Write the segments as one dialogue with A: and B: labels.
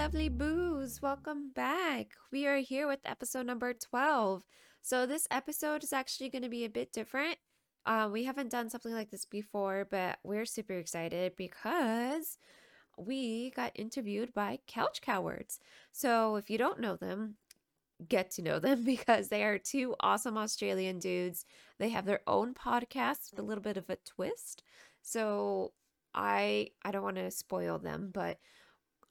A: lovely boos. Welcome back. We are here with episode number 12. So, this episode is actually going to be a bit different. Uh, we haven't done something like this before, but we're super excited because we got interviewed by Couch Cowards. So, if you don't know them, get to know them because they are two awesome Australian dudes. They have their own podcast with a little bit of a twist. So, I I don't want to spoil them, but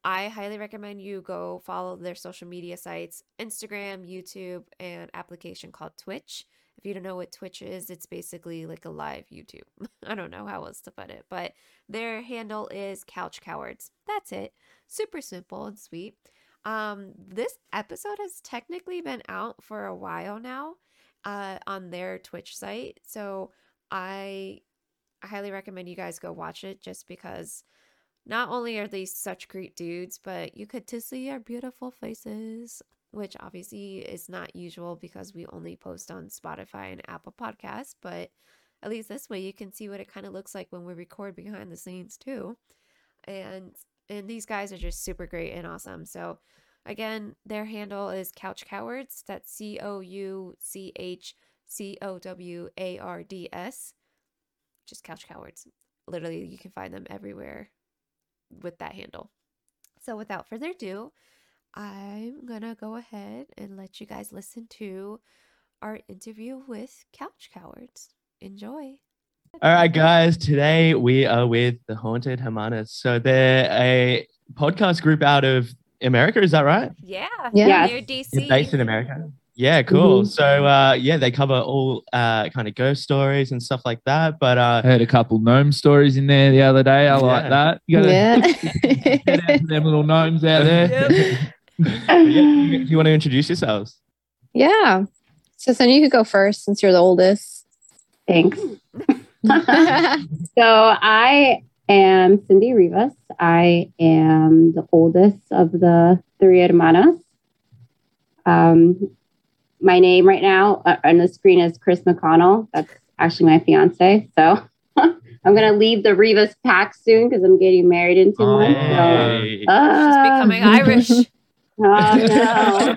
A: I highly recommend you go follow their social media sites Instagram, YouTube, and application called Twitch. If you don't know what Twitch is, it's basically like a live YouTube. I don't know how else to put it, but their handle is Couch Cowards. That's it. Super simple and sweet. Um, this episode has technically been out for a while now uh, on their Twitch site. So I, I highly recommend you guys go watch it just because not only are they such great dudes, but you get to see our beautiful faces, which obviously is not usual because we only post on Spotify and Apple Podcasts, but at least this way you can see what it kind of looks like when we record behind the scenes too. And and these guys are just super great and awesome. So again, their handle is Couch Cowards. That's C O U C H C O W A R D S. Just Couch Cowards. Literally, you can find them everywhere with that handle. So without further ado, I'm going to go ahead and let you guys listen to our interview with Couch Cowards. Enjoy.
B: All right, guys. Today we are with the Haunted Hermanas. So they're a podcast group out of America. Is that right?
A: Yeah.
C: Yeah.
A: Near DC.
B: It's based in America. Yeah, cool.
C: Mhm.
B: So uh, yeah, they cover all uh, kind of ghost stories and stuff like that. But uh,
D: I heard a couple gnome stories in there the other day. I like that. You gotta
C: Yeah.
D: get out them little gnomes out there.
B: yeah, you, you want to introduce yourselves?
C: yeah. So, Sonia, you could go first since you're the oldest.
E: Thanks. So I am Cindy Rivas. I am the oldest of the three hermanas. Um, my name right now uh, on the screen is Chris McConnell. That's actually my fiance. So I'm going to leave the Rivas pack soon because I'm getting married in two months. So,
B: Hey.
A: She's
E: uh,
A: becoming Irish.
E: Oh, no.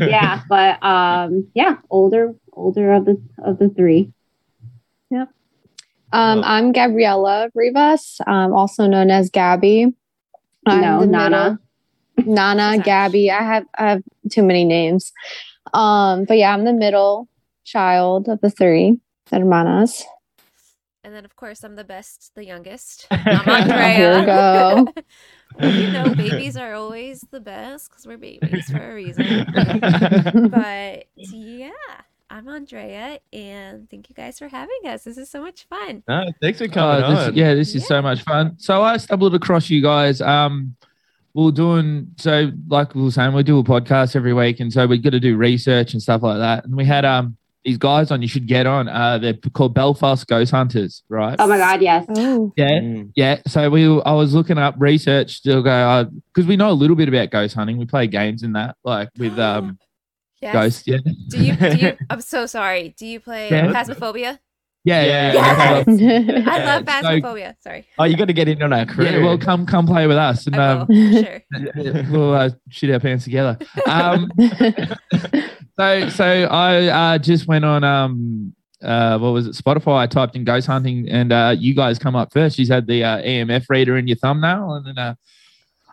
E: yeah, but um, yeah, older, older of the of the three.
C: Um, I'm Gabriella Rivas, um, also known as Gabby. I'm
E: No, Nana.
C: middle- Nana, Gabby. I have I have too many names. Um, but yeah, I'm the middle child of the three hermanas.
A: And then, of course, I'm the best, the youngest. I'm
C: Here
A: Andrea.
C: we go.
A: you know, babies are always the best because we're babies for a reason. but yeah, I'm Andrea, and thank you guys for having us. This is so much fun.
B: No, thanks for coming
D: Oh, this-
B: on.
D: yeah, this is
A: Yeah.
D: so much fun. So I stumbled across you guys. Um, we we're doing so like we were saying, we do a podcast every week, and so we got to do research and stuff like that. And we had um these guys on. You should get on. Uh, they're called Belfast Ghost Hunters, right?
E: Oh my God, yes.
C: Oh,
D: Yeah,
B: Mm.
D: yeah. So we, I was looking up research to go because we know a little bit about ghost hunting. We play games in that, like with um
A: Yes.
D: ghosts. Yeah,
A: Do you? Do you? I'm so sorry. Do you play
D: Yeah.
A: Phasmophobia?
D: Yeah,
B: Yeah.
D: yeah.
A: Yes! I
D: Yeah,
A: love
D: so-
A: Phasmophobia. Sorry.
B: Oh, you got to get in on our crew.
D: Yeah, well, come come play with us, and
A: I
D: um.
A: Sure.
D: we'll uh, shit our pants together. Um, so so I uh, just went on um uh what was it Spotify? I typed in ghost hunting, and uh, you guys come up first. You had the uh, EMF reader in your thumbnail, and then uh,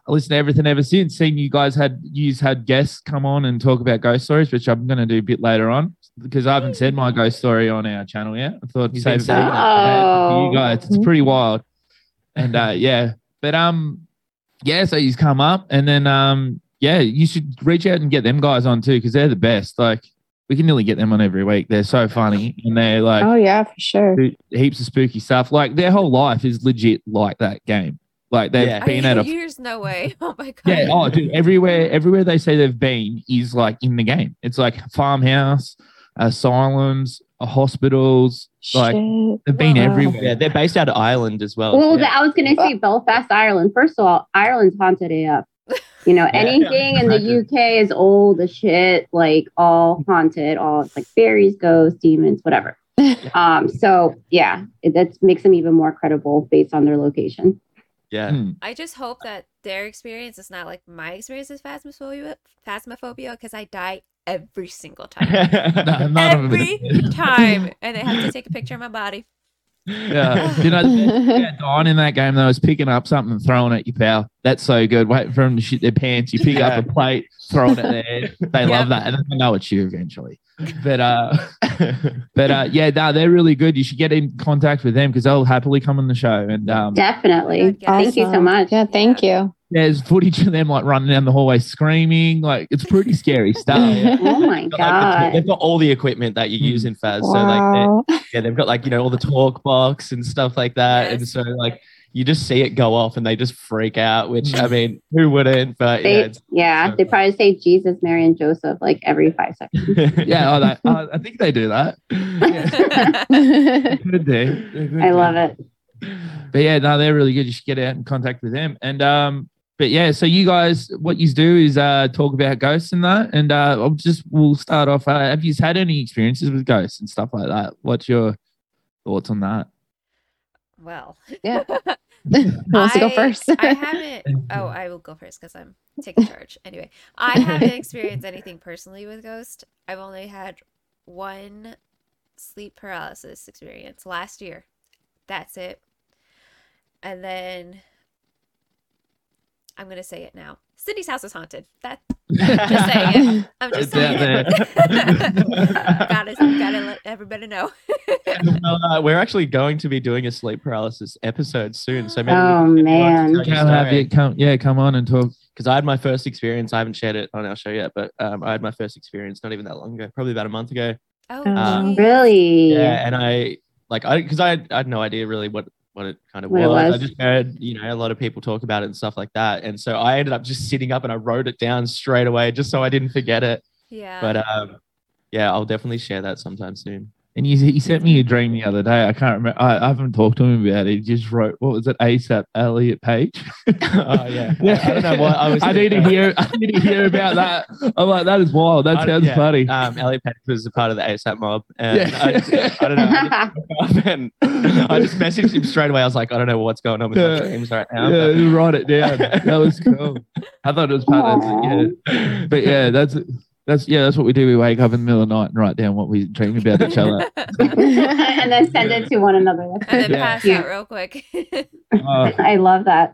D: I listened to everything ever since. Seeing you guys had you had guests come on and talk about ghost stories, which I'm going to do a bit later on because I haven't said my ghost story on our channel yet. I thought
B: You've
D: save
B: been
D: it for you
E: Oh.
D: guys. It's pretty wild, and uh, yeah, but um, yeah. So he's come up, and then um, yeah, you should reach out and get them guys on too because they're the best. Like we can nearly get them on every week. They're so funny, and they're like
C: oh yeah, for sure.
D: heaps of spooky stuff. Like their whole life is legit like that game. Like they've
B: Yeah.
D: been
A: Are
D: at
A: you-
D: a
A: Years, no way. Oh my god.
D: yeah. Oh, dude, everywhere, everywhere they say they've been is like in the game. It's like farmhouse, asylums, hospitals. Like they've been
A: Wow.
D: everywhere.
B: Yeah, they're based out of Ireland as well.
E: Well,
B: Yeah.
E: I was going to say Belfast, Ireland. First of all, Ireland's haunted AF. You know, anything in the UK is old as shit, like all haunted, all it's like fairies, ghosts, demons, whatever. Um, so yeah, it, that makes them even more credible based on their location.
B: Yeah.
D: Hmm.
A: I just hope that their experience is not like my experience is phasmophobia, phasmophobia, because I die every single time.
D: No,
A: every time, and they have to take a picture of my body.
D: Yeah. you know, yeah, Don in that game though is picking up something and throwing it at your pal. That's so good. Waiting for them to shit their pants. You pick up a plate, throw it at their head. They love that, and then they know it's you eventually. But uh, but uh, yeah, no, they're really good. You should get in contact with them because they'll happily come on the show. And um,
E: Definitely.
A: Good,
E: Thank you so much.
C: Yeah, thank you.
D: There's footage of them like running down the hallway screaming. Like it's pretty scary stuff.
E: Oh my
B: Got, like, the-
E: god.
B: they've got all the equipment that you use in Faz. So like, they- yeah, they've got like you know all the talk box and stuff like that, and so like you just see it go off and they just freak out. Which I mean, who wouldn't? But
E: They,
B: yeah,
E: yeah,
B: so
E: they probably say Jesus, Mary, and Joseph like every five seconds.
D: Yeah, oh, they, oh, I think they do that. They could do. Could
E: I
D: do.
E: love it.
D: But yeah, no, they're really good. You should get out in contact with them. And um, but yeah, so you guys, what you do is uh talk about ghosts and that. And uh, I'll just we'll start off. Uh, have you had any experiences with ghosts and stuff like that? What's your thoughts on that?
A: Well,
C: Yeah. Who wants to go first?
A: I haven't. Oh, I will go first because I'm taking charge. Anyway, I haven't experienced anything personally with ghosts. I've only had one sleep paralysis experience last year. That's it. And then I'm gonna say it now. Sydney's house is haunted. That just saying it. I'm just
D: It's out
A: saying it. gotta gotta let everybody know.
B: well, uh, we're actually going to be doing a sleep paralysis episode soon. So maybe
E: Oh, man.
D: Come have you, come, yeah, come on and talk.
B: because I had my first experience. I haven't shared it on our show yet, but um, I had my first experience not even that long ago, probably about a month ago.
A: Oh,
C: Um.
E: Really?
B: Yeah, and I like I because I, had- I had no idea really what what it kind of
E: What
B: was. I just heard you know a lot of people talk about it and stuff like that, and so I ended up just sitting up and I wrote it down straight away just so I didn't forget it.
A: Yeah.
B: But um, yeah, I'll definitely share that sometime soon.
D: And he, he sent me a dream the other day. I can't remember. I, I haven't talked to him about it. He just wrote, what was it? ASAP Elliot Page.
B: oh yeah, I, I don't know what I was.
D: I need to hear. I need to hear about that. I'm like, that is wild. That sounds
B: yeah,
D: funny.
B: Um, Elliot Page was a part of the ASAP mob, and
D: Yeah.
B: I, I don't know. I and I just messaged him straight away. I was like, I don't know what's going on with
D: Yeah.
B: my dreams right now.
D: yeah,
B: but-
D: write it down. That was cool. I thought it was part of it. Yeah. But yeah, that's that's yeah, that's what we do. We wake up in the middle of the night and write down what we dream about each other.
E: and then send it to one another.
A: and then
D: Yeah.
A: pass
E: Yeah.
A: out real quick.
D: Uh,
E: I love that.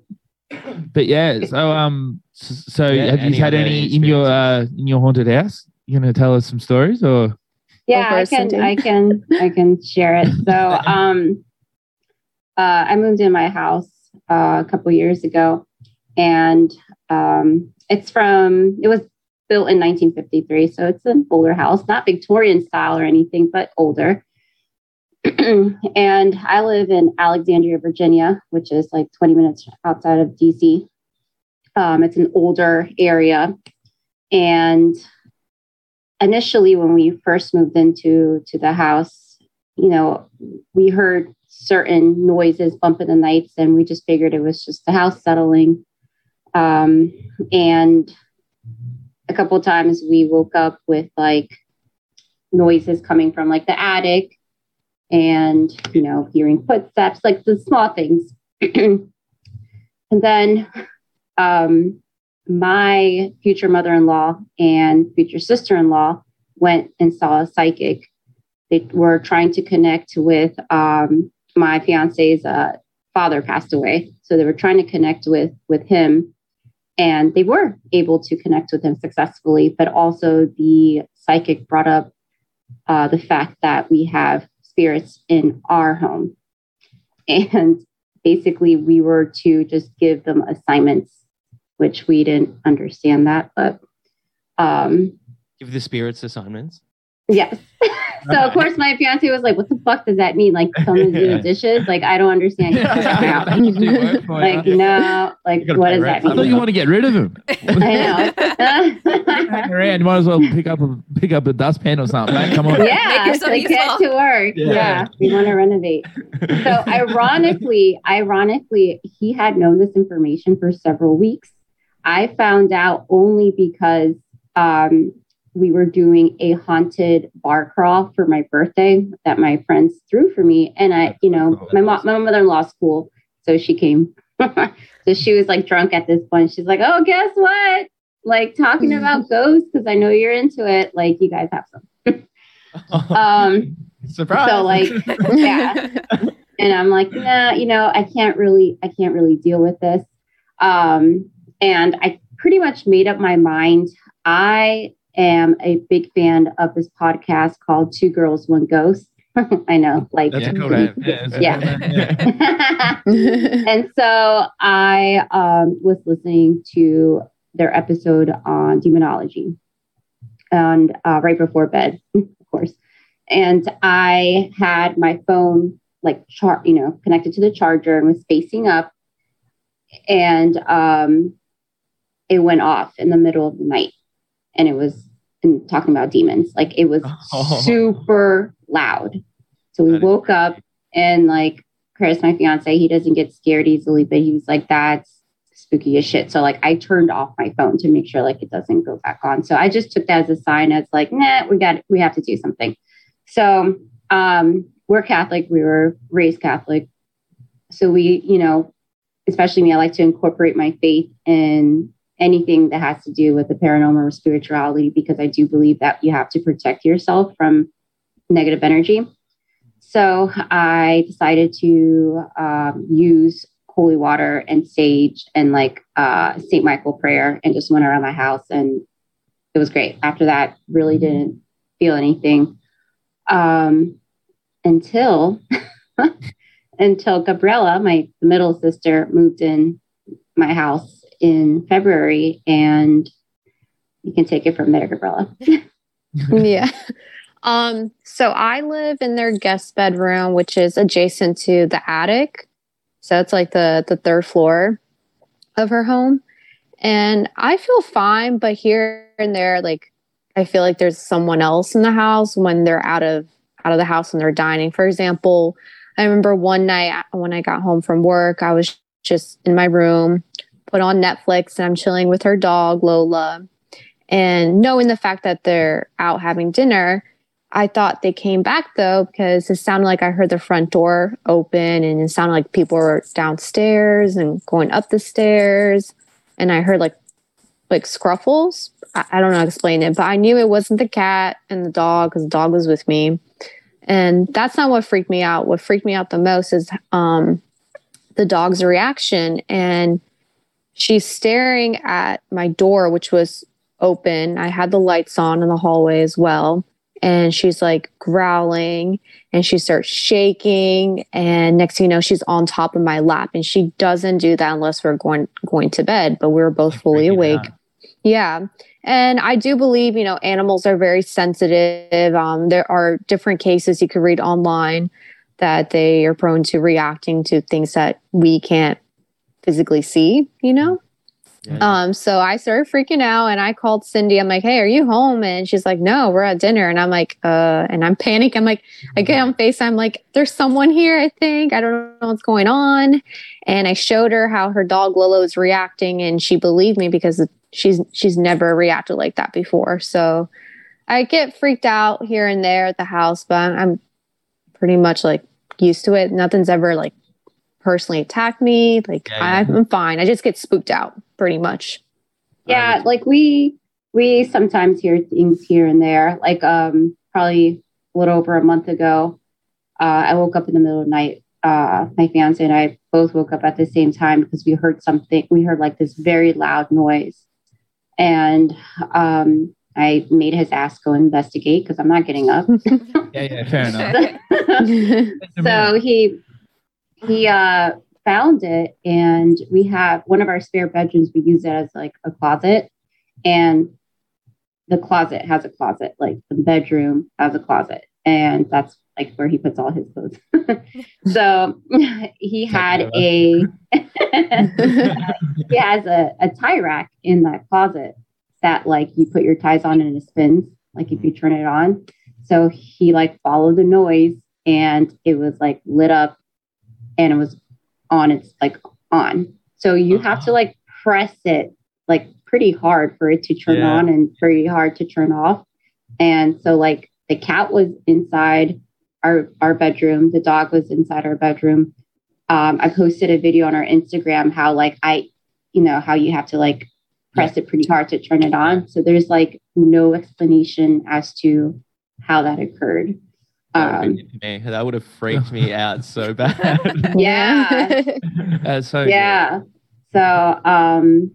D: but yeah, so um, so
B: Yeah,
D: have you had any in your uh in your haunted house? You gonna tell us some stories or?
E: Yeah, I can, I can, I can share it. So, um, uh, I moved in my house uh, a couple years ago, and um, it's from. It was built in 1953, so it's an older house, not Victorian style or anything, but older. and I live in Alexandria, Virginia, which is like 20 minutes outside of DC. Um, it's an older area, and initially when we first moved into to the house you know we heard certain noises bump in the nights and we just figured it was just the house settling um, and a couple times we woke up with like noises coming from like the attic and you know hearing footsteps like the small things. And then um, my future mother-in-law and future sister-in-law went and saw a psychic. They were trying to connect with um, my fiance's uh, father passed away, so they were trying to connect with with him, and they were able to connect with him successfully. But also, the psychic brought up uh, the fact that we have spirits in our home, and basically, we were to just give them assignments which we didn't understand that, but um,
B: Give the spirits assignments.
E: yes. so of course my fiance was like, "What the fuck does that mean? Like, tell me to do the dishes? Like, I don't understand." like, no, like,
B: You gotta
E: what does
B: rent
E: that
D: I thought you want to get rid of him.
E: I
D: Hang around, you might as well pick up a pick up a dustpan or something. mate. Come on.
E: yeah,
A: yourself
E: like, get to work.
B: Yeah.
E: Yeah, we want to renovate. So ironically, ironically, he had known this information for several weeks. I found out only because um, we were doing a haunted bar crawl for my birthday that my friends threw for me, and I, you know, my mom, my mother-in-law's cool, so she came so she was like drunk at this point. She's like, "Oh, guess what? Like talking about ghosts because I know you're into it. Like you guys have some." um,
B: Surprise.
E: so like, yeah. and I'm like, nah, you know, I can't really, I can't really deal with this. Um, and I pretty much made up my mind. I am a big fan of this podcast called Two Girls, One Ghost. I know, like,
B: That's
D: Yeah.
B: a cool name. Yeah.
E: Yeah.
B: yeah.
E: and so I um, was listening to their episode on demonology, and uh, right before bed, of course. And I had my phone like char- you know, connected to the charger and was facing up, and um, it went off in the middle of the night, and it was and talking about demons. Like it was
B: Oh.
E: super loud. So we
B: it.
E: woke up and like Chris, my fiance, he doesn't get scared easily, but he was like, that's spooky as shit. So like I turned off my phone to make sure like it doesn't go back on. So I just took that as a sign as like, nah, we got we have to do something. So um we're Catholic, we were raised Catholic. So we, you know, especially me, I like to incorporate my faith in anything that has to do with the paranormal or spirituality because I do believe that you have to protect yourself from negative energy. So I decided to um, use holy water and sage and like uh, St. Michael prayer and just went around my house and it was great. After that, really didn't feel anything um, until until Gabriella, my middle sister, moved in my house in February, and you can take it from there, Gabriella.
C: yeah. Um, so I live in their guest bedroom, which is adjacent to the attic. So it's like the the third floor of her home. And I feel fine, but here and there, like I feel like there's someone else in the house when they're out of out of the house and they're dining. For example, I remember one night when I got home from work, I was just in my room, put on Netflix, and I'm chilling with her dog, Lola. And knowing the fact that they're out having dinner, I thought they came back though, because it sounded like I heard the front door open and it sounded like people were downstairs and going up the stairs. And I heard like like scruffles. I, I don't know how to explain it, but I knew it wasn't the cat and the dog because the dog was with me. And that's not what freaked me out. What freaked me out the most is um, the dog's reaction. And she's staring at my door, which was open. I had the lights on in the hallway as well. And she's like growling and she starts shaking. And next thing you know, she's on top of my lap. And she doesn't do that unless we're going going to bed, but we were both fully awake.
B: out.
C: Yeah. And I do believe, you know, animals are very sensitive. Um, there are different cases you could read online that they are prone to reacting to things that we can't physically see, you know?
B: Yeah.
C: Um, so I started freaking out and I called Cindy. I'm like, hey, are you home? And she's like, no, we're at dinner. And I'm like, uh, and I'm panicked. I'm like, I get on FaceTime, I'm like, there's someone here, I think. I don't know what's going on. And I showed her how her dog Lolo is reacting, and she believed me because she's she's never reacted like that before. So I get freaked out here and there at the house, but I'm, I'm pretty much like used to it. Nothing's ever like personally attack me. Like
B: Yeah, yeah.
C: I'm fine. I just get spooked out pretty much.
E: yeah like we we sometimes hear things here and there like um probably a little over a month ago uh i woke up in the middle of the night uh my fiance and i both woke up at the same time because we heard something we heard like this very loud noise and um i made his ass go investigate because i'm not getting up
D: Yeah, yeah, fair enough.
E: so he he uh found it and we have one of our spare bedrooms we use it as like a closet. And the closet has a closet like the bedroom has a closet. And that's like where he puts all his clothes. So he had a he has a, a tie rack in that closet that like you put your ties on and it spins like if you turn it on. So he like followed the noise and it was like lit up and it was on it's like on so you have to like press it like pretty hard for it to turn
B: Yeah.
E: on and pretty hard to turn off and so like the cat was inside our our bedroom the dog was inside our bedroom um, I posted a video on our Instagram how like I, you know, how you have to like press it pretty hard to turn it on. So there's like no explanation as to how that occurred.
B: That
E: Um,
B: would, that would have freaked me out so bad.
E: Yeah.
D: So
E: yeah. So um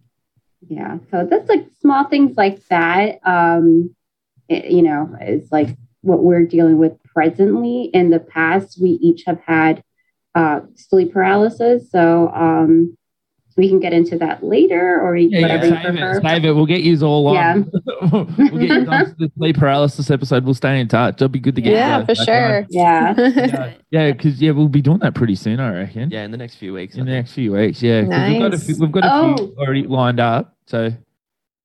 E: yeah, so that's like small things like that. Um it- you know, is like what we're dealing with presently. In the past, we each have had uh sleep paralysis. So um we can get into that later or
D: Yeah, yeah,
E: whatever you
D: save
E: prefer.
D: it, save it. We'll get you all on.
E: Yeah.
D: we'll get you on to the sleep paralysis episode. We'll stay in touch. It'll be good to get.
C: yeah,
D: you
C: for
D: back
C: sure.
D: on.
E: Yeah.
D: Yeah, yeah, because yeah, we'll be doing that pretty soon, I reckon.
B: yeah, in the next few weeks. I
D: In the
B: think.
D: next few weeks, yeah. 'cause We've got a few, we've got a
E: Oh.
D: few already lined up. So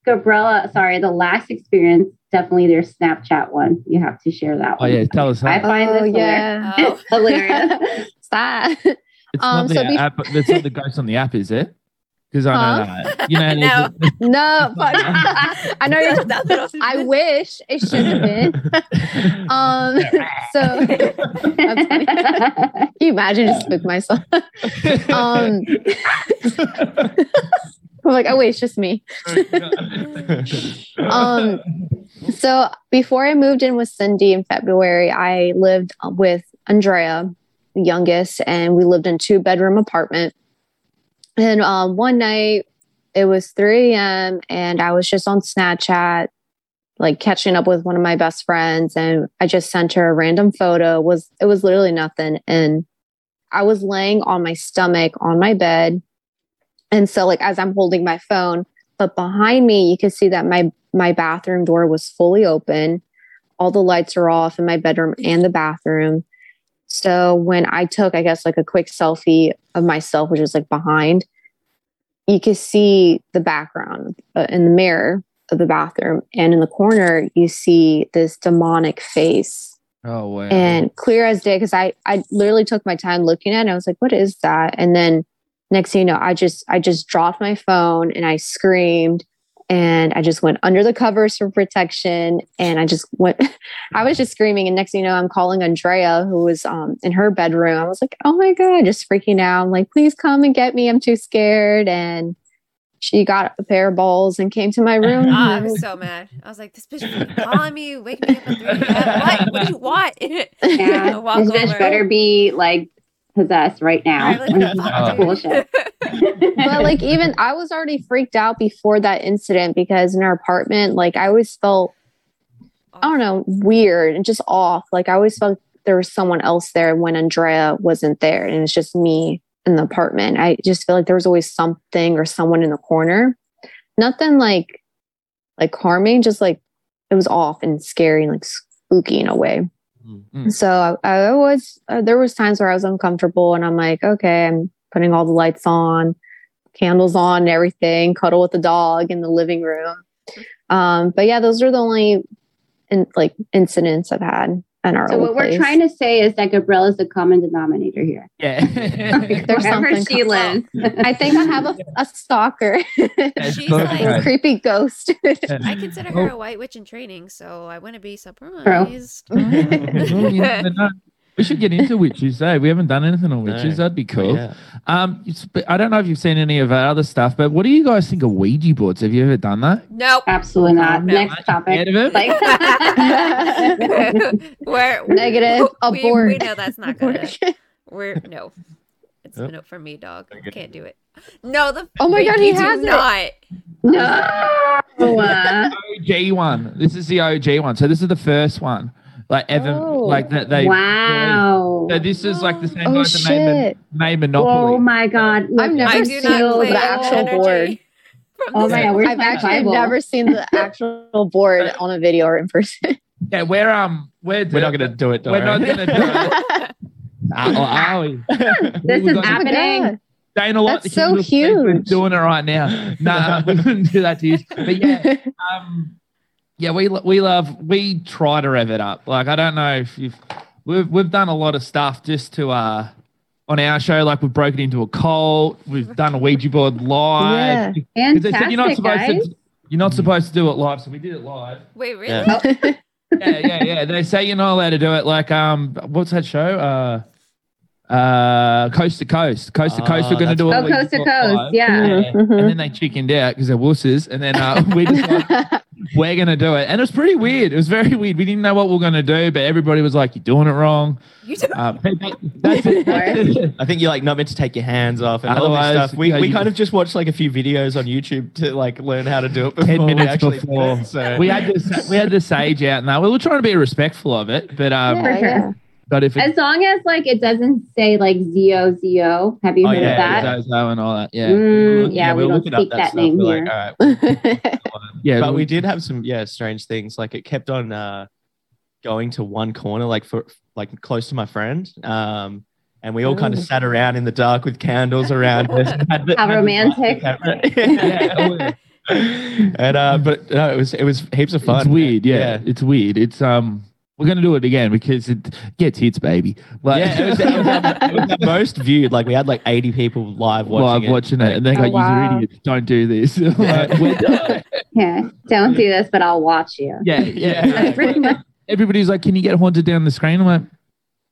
E: Gabriella, sorry, the last experience, definitely their Snapchat one. You have to share that
D: oh
E: one.
D: yeah, tell us.
E: I
D: How.
E: find
C: Oh,
E: this
C: yeah.
E: hilarious. hilarious.
C: Stop.
D: It's
C: um,
D: not the
C: so bef-
D: app. It's not the ghost on the app, is it? Because I know that. You know,
A: No.
C: no, fuck. I know you're.
A: That's I was
C: I
A: gonna
C: wish it should have been. Um, so Can you imagine just spook myself? um, I'm like, oh wait, it's just me. Um, so before I moved in with Cindy in February, I lived uh, with Andrea, the youngest, and we lived in two bedroom apartment. And um, one night it was 3 a.m. and I was just on Snapchat, like catching up with one of my best friends, and I just sent her a random photo. It was it was literally nothing, and I was laying on my stomach on my bed, and so like as I'm holding my phone, but behind me you could see that my my bathroom door was fully open. All the lights are off in my bedroom and the bathroom. So when I took, I guess, like a quick selfie of myself, which is like behind, you could see the background uh, in the mirror of the bathroom. And in the corner, you see this demonic face
D: oh wow.
C: and clear as day because I, I literally took my time looking at it. And I was like, what is that? And then next thing you know, I just I just dropped my phone and I screamed and I just went under the covers for protection and I just went I was just screaming and next thing you know I'm calling Andrea who was um in her bedroom. I was like, "Oh my god, just freaking out. I'm like, "Please come and get me. I'm too scared." And she got a pair of balls and came to my room.
A: Oh, I was so mad. I was like, this bitch is calling me, waking me up at 3 a.m. What? What do you want?
E: Yeah, this bitch
A: over.
E: better be like possessed right now.
A: I like, fuck, dude.
E: Bullshit.
C: but like even I was already freaked out before that incident because in our apartment, like I always felt I don't know, weird and just off. Like I always felt there was someone else there when Andrea wasn't there and it's just me in the apartment. I just feel like there was always something or someone in the corner. Nothing like like harming, just like it was off and scary and like spooky in a way.
D: Mm.
C: So I, I was uh, there was times where I was uncomfortable and I'm like, okay, I'm putting all the lights on, candles on and everything, cuddle with the dog in the living room. Um, but yeah, those are the only in, like incidents I've had in our
E: So
C: old
E: what we're trying to say is that Gabriella is the common denominator here.
D: yeah.
C: There's
E: Wherever
C: something
E: she lives.
C: I think I have a, a stalker,
A: She's like a
C: creepy ghost.
A: I consider her a white witch in training, so I wouldn't be surprised.
D: Mm-hmm. Mm-hmm. You never know. We should get into witches, eh? We haven't done anything on
B: No.
D: witches. That'd be cool.
B: Yeah.
D: Um, I don't know if you've seen any of our other stuff, but what do you guys think of Ouija boards? Have you ever done that?
A: Nope.
E: Absolutely not.
A: No.
E: Next topic.
D: of it?
E: Like
A: Where
C: Negative,
A: we, we
C: abort.
A: know that's not gonna. We're no. It's a
B: Yep.
A: no for me, dog.
B: Okay.
A: Can't do it. No, the
C: Oh my God, he
A: you do
C: has it.
A: not.
E: no.
D: OG one. This is the OG one. So this is the first one, like ever,
C: Oh.
D: like that they.
E: wow.
D: So this is like the same
C: oh
D: guy that made, Mon-
C: shit!
D: made Monopoly.
E: Oh my god. Look,
C: I've never
A: I
E: I
C: seen
A: not
C: the actual
A: Ouija
C: board.
E: Oh
A: this
E: my God, where's
C: I've
E: my
C: actually
E: Bible?
C: never seen the actual board on a video or in person.
D: Yeah, we're um, we're
B: We're not going to do it,
D: We're not gonna do it. Uh, or are we?
E: This
D: We've
E: is
D: got-
C: my
E: happening.
C: God.
D: Dana, what?
C: That's so huge.
D: Doing it right now. Nah, we wouldn't do that to you. But yeah, um, yeah, we we love we try to rev it up. Like I don't know if you've we've we've done a lot of stuff just to uh on our show. Like we've broken into a cult. We've done a Ouija board live.
C: Yeah.
D: Because they said you're not supposed
E: guys.
D: to. You're not supposed to do it live, so we did it live.
A: Wait, really?
B: Yeah.
D: yeah, yeah, yeah. They say you're not allowed to do it. Like, um, what's that show? Uh, uh, coast to coast. Coast to coast. We're
B: Oh,
D: going to do it.
E: Oh, coast to coast.
D: five.
E: Yeah.
C: Mhm.
D: And then they chickened out because they're wusses. And then uh, we decided we're going to do it. And it was pretty weird. It was very weird. We didn't know what we were going to do, but everybody was like, you're doing it wrong.
A: You do.
D: Um, that's it.
B: I think you're like not meant to take your hands off and all
D: Otherwise,
B: this stuff. We,
D: yeah,
B: we
D: you-
B: kind of just watched like a few videos on YouTube to like learn how to do it before
D: 10
B: we
D: minutes
B: actually did
D: before.
B: it, so.
D: We had the we had the sage out and that. We were trying to be respectful of it, but um,
E: For sure.
C: yeah.
D: But if it,
E: As long as like it doesn't say like Zio Zio. Have you
B: Oh,
E: heard
B: yeah,
E: of that?
D: Zozo and all that, yeah,
E: Mm, yeah, we
B: we're
E: don't
B: looking up
E: speak that
B: stuff.
E: name
B: We're
E: here.
B: like, all right.
D: yeah.
B: but we did have some yeah strange things like it kept on uh going to one corner like for like close to my friend um and we all kind of sat around in the dark with candles around us had the-
E: How
B: had
E: romantic.
B: camera.
D: Yeah,
B: and uh but no it was it was heaps of fun
D: It's weird, yeah. It's weird. It's um, we're gonna do it again because it gets hits, baby. Like,
B: yeah, it was, it was our- it was our most viewed. Like we had like 80 people live watching
D: live
B: it.
D: watching it, and they
C: Oh,
D: go,
C: wow.
D: "You idiots, don't do this." Like, we're-
E: Yeah. Don't do this, but I'll watch you.
D: yeah, yeah.
E: That's pretty much
D: Everybody's like, "Can you get haunted down the screen?" I'm like,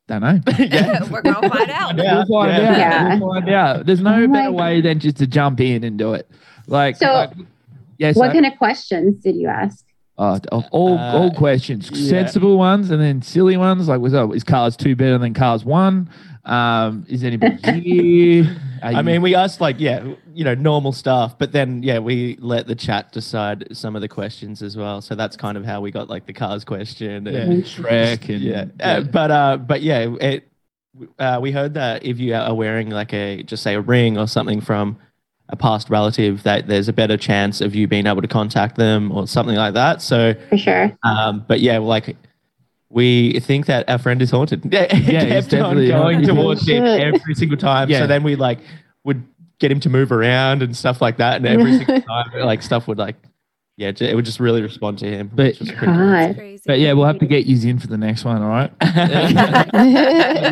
D: "Don't know."
B: yeah.
A: We're gonna find out.
B: Yeah.
D: We'll find
B: yeah.
D: out.
E: Yeah.
D: We'll find out. There's no
E: Oh my
D: better way than just to jump in and do it. Like,
E: So,
D: like, yes,
E: what
D: I-
E: kind of questions did you ask?
D: Oh, of all
B: Uh,
D: all questions,
B: yeah.
D: sensible ones, and then silly ones. Like, was oh, is Cars two better than Cars one? Um, is anybody here? Are
B: I
D: you-
B: mean, we asked like, yeah, you know, normal stuff, but then, yeah, we let the chat decide some of the questions as well. So that's kind of how we got like the cars question.
D: yeah,
B: And,
D: Shrek and
B: yeah. Uh, but, uh, but yeah, it, uh, we heard that if you are wearing like a, just say a ring or something from a past relative, that there's a better chance of you being able to contact them or something like that. So,
E: For sure.
B: um, but yeah, like we think that our friend is haunted. Yeah,
D: Yeah, he's
B: kept on
D: definitely
B: going
D: haunted.
B: towards
C: him
B: every single time.
D: Yeah.
B: So then we like would get him to move around and stuff like that, and every single time, like stuff would like, yeah, it would just really respond to him.
D: But-
B: which was pretty cool.
E: God.
A: Crazy.
D: but yeah, we'll have to get you in for the next one. All right.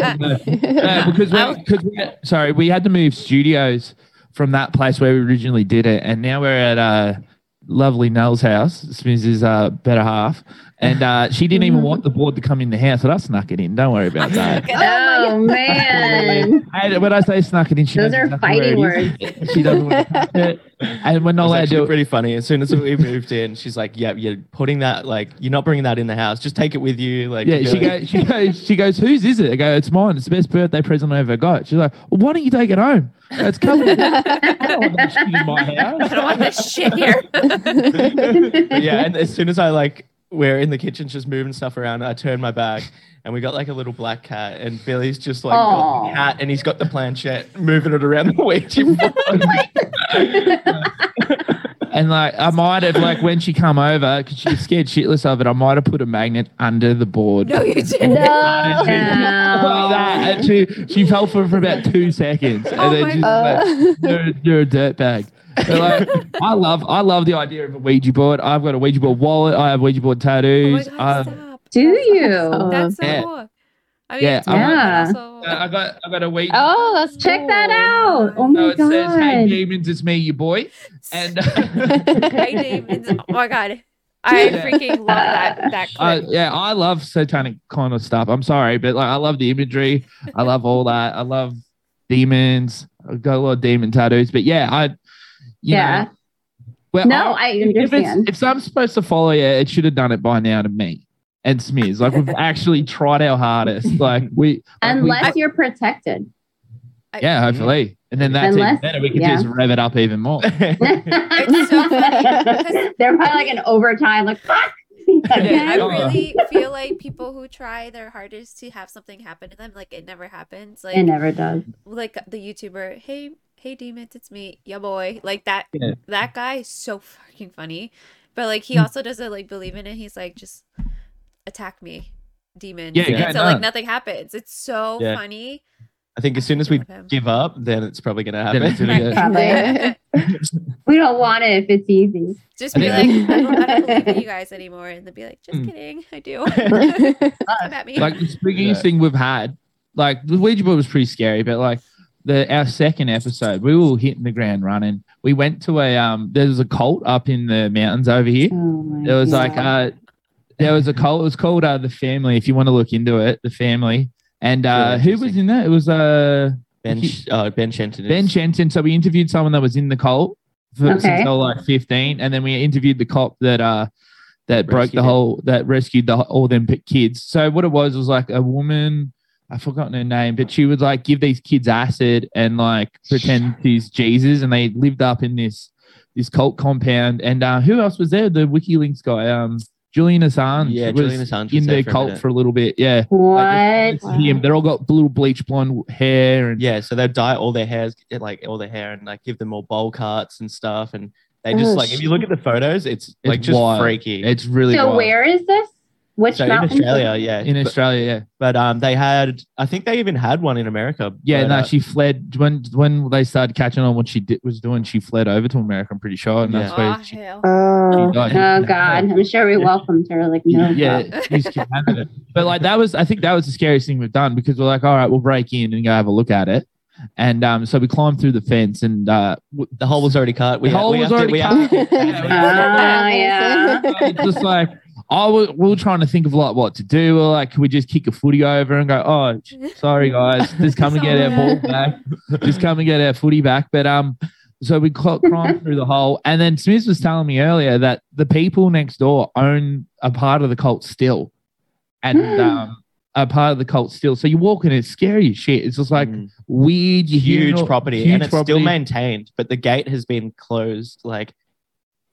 D: Uh, because we, because we, sorry, we had to move studios from that place where we originally did it, and now we're at uh, lovely Nell's house, Smiz's uh, better half, and uh, she didn't even want the board to come in the house, so I snuck it in. Don't worry about that.
E: Oh, man.
D: And when I say snuck it in, she
E: Those
D: knows
E: are
D: exactly where
E: fighting
D: it is. She doesn't want to touch it, and we're
B: It
D: not allowed to
B: actually
D: do it.
B: pretty funny. As soon as we moved in, she's like, "Yeah, you're putting that like you're not bringing that in the house. Just take it with you." Like,
D: Yeah, she goes, she goes, she goes, whose is it? I go, it's mine. It's the best birthday present I ever got. She's like, well, why don't you take it home? It's covered. I don't want that shit in my
A: I don't want this shit here.
B: Yeah, and as soon as I like we're in the kitchen just moving stuff around, I turn my back and we got like a little black cat and Billy's just like got the cat and he's got the planchette moving it around the Ouija board.
D: And like, I might have like when she come over because she's scared shitless of it. I might have put a magnet under the board.
A: no, you didn't.
E: No.
D: like that. And she she fell for for about two seconds, and
A: Oh
D: then
A: my
D: she's
C: God.
D: like, you're, you're a dirtbag. But like, I love I love the idea of a Ouija board. I've got a Ouija board wallet. I have Ouija board
A: Oh my
D: tattoos.
A: god,
D: I-
A: stop.
E: Do you?
C: awesome.
A: That's so
D: Yeah.
A: cool. I mean,
D: Yeah,
A: it's
D: I'm-
A: cool, but
E: Yeah.
A: also-
D: I got I got a Ouija.
C: Oh, that's
E: Check that out. Oh
D: So
E: my
D: it says, "Hey demons, it's me, you boy." And
A: Hey, demons. Oh my god. I
D: Yeah.
A: freaking love that that
D: uh, yeah, I love satanic kind of stuff. I'm sorry, but like I love the imagery. I love all that. I love demons. I've got a lot of demon tattoos. But yeah, I you
E: Yeah.
D: know, well,
E: No, I
D: if it's
E: understand.
D: if I'm supposed to follow you, it should have done it by now to me and Smears. Like we've actually tried our hardest. Like we like, we-
E: Unless you're protected.
D: yeah, hopefully. And then that's even better. We can
E: yeah.
D: just rev it up even more.
A: It's so funny.
E: They're probably like an overtime, like fuck.
A: I really feel like people who try their hardest to have something happen to them, like it never happens. Like
E: It never does.
A: like the YouTuber, hey, hey demons, it's me, yeah boy. Like that
D: Yeah.
A: that guy is so fucking funny. But like he
D: Mm.
A: also doesn't like believe in it. He's like, just attack me, demons.
D: Yeah,
A: and
D: yeah,
A: so
D: no.
A: like nothing happens. It's so
B: Yeah.
A: funny.
B: I think as soon as we give up, then it's probably gonna happen.
D: it's gonna
E: Probably. We don't want it if it's easy.
A: Just be
D: think-
A: like, I don't, I don't believe you guys anymore, and they'll be like, just
B: Mm.
A: kidding, I do. Come at me.
D: like the spookiest
B: Yeah.
D: thing we've had. Like the Ouija board was pretty scary, but like the our second episode, we were hitting the ground running. We went to a um, there was a cult up in the mountains over here.
E: Oh
D: There was
E: God.
D: like uh, there was a cult. It was called uh, the Family. If you want to look into it, the Family. And uh,
B: Really
D: who was in that? It was uh,
B: Ben, Sh- uh, ben Shenton.
D: Ben Shenton. So we interviewed someone that was in the cult for, since they were like 15, and then we interviewed the cop that uh that broke the whole that rescued the all them kids. So what it was was like a woman. I forgotten her name, but she would like give these kids acid and like pretend she's Jesus, and they lived up in this this cult compound. And uh, who else was there? The WikiLeaks guy, um, Julian Assange.
B: Yeah,
D: was
B: Julian Assange was
D: in
B: there
D: the
B: for
D: cult
B: minute.
D: for a little bit. Yeah,
E: What?
D: Like, him. They're all got little bleach blonde hair and
B: Yeah, so they'd dye all their hairs, like all their hair, and like give them all bowl cuts and stuff. And they just
C: Oh,
B: like, if you look at the photos, it's, like just
D: wild.
B: freaky.
D: it's really
E: so
D: wild.
E: where is this? Which
B: so in
E: mountain?
B: Australia, yeah,
D: in
B: but,
D: Australia. Yeah.
B: but um, they had, I think they even had one in America.
D: Yeah,
B: but,
D: no,
B: uh,
D: she fled when when they started catching on what she did, was doing. She fled over to America. I'm pretty sure, and that's
B: Yeah.
D: where
A: Oh,
D: she,
A: hell.
C: Oh.
D: she died.
E: Oh God, I'm sure we welcomed her like no.
D: yeah,
E: problem.
D: she's Canada. But like that was, I think that was the scariest thing we've done because we're like, all right, we'll break in and go have a look at it. And um, so we climbed through the fence, and uh, w-
B: the hole was already cut. We,
D: The
B: ha-
D: hole
B: we
D: was
B: have to-
D: already
B: we have to-
E: Ah, yeah.
D: it's just like I was, we were trying to think of like what to do. Or like, can we just kick a footy over and go, oh, sorry guys, just come and get our ball back. Just come and get our footy back. But um, so we cl- climbed through the hole, and then Smith was telling me earlier that the people next door own a part of the cult still, and um, a part of the cult still. So you walk in, it's scary as shit. It's just like
B: Mm.
D: weird, you
B: huge
D: no-
B: property,
D: huge
B: and it's still maintained, but the gate has been closed like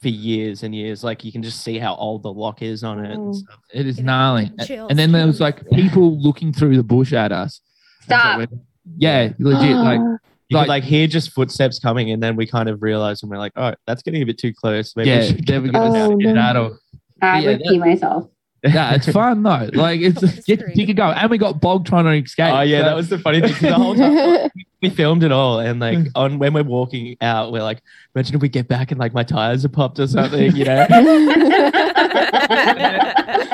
B: for years and years. Like you can just see how old the lock is on it and stuff.
D: It is
A: Get
D: gnarly.
A: Chills.
D: And then there was like people looking through the bush at us. And so
E: Stop.
D: we- yeah, legit. Like
B: You
D: Like-
B: could like hear just footsteps coming, and then we kind of realized, and we're like, "Oh, that's getting a bit too close." Maybe we
D: yeah,
B: should
D: there we
B: get
D: go.
C: Oh.
D: Get
C: no.
D: out of-
E: I
D: Yeah,
E: would
D: that-
E: pee myself.
D: Yeah, it's fun though. Like it's
A: That's
D: get
A: great.
D: you could go, and we got Bog trying to escape.
B: Oh yeah,
D: So-
B: that was the funny thing. The whole time we filmed it all, and like on when we're walking out, we're like, "Imagine if we get back and like my tires are popped or something," you know?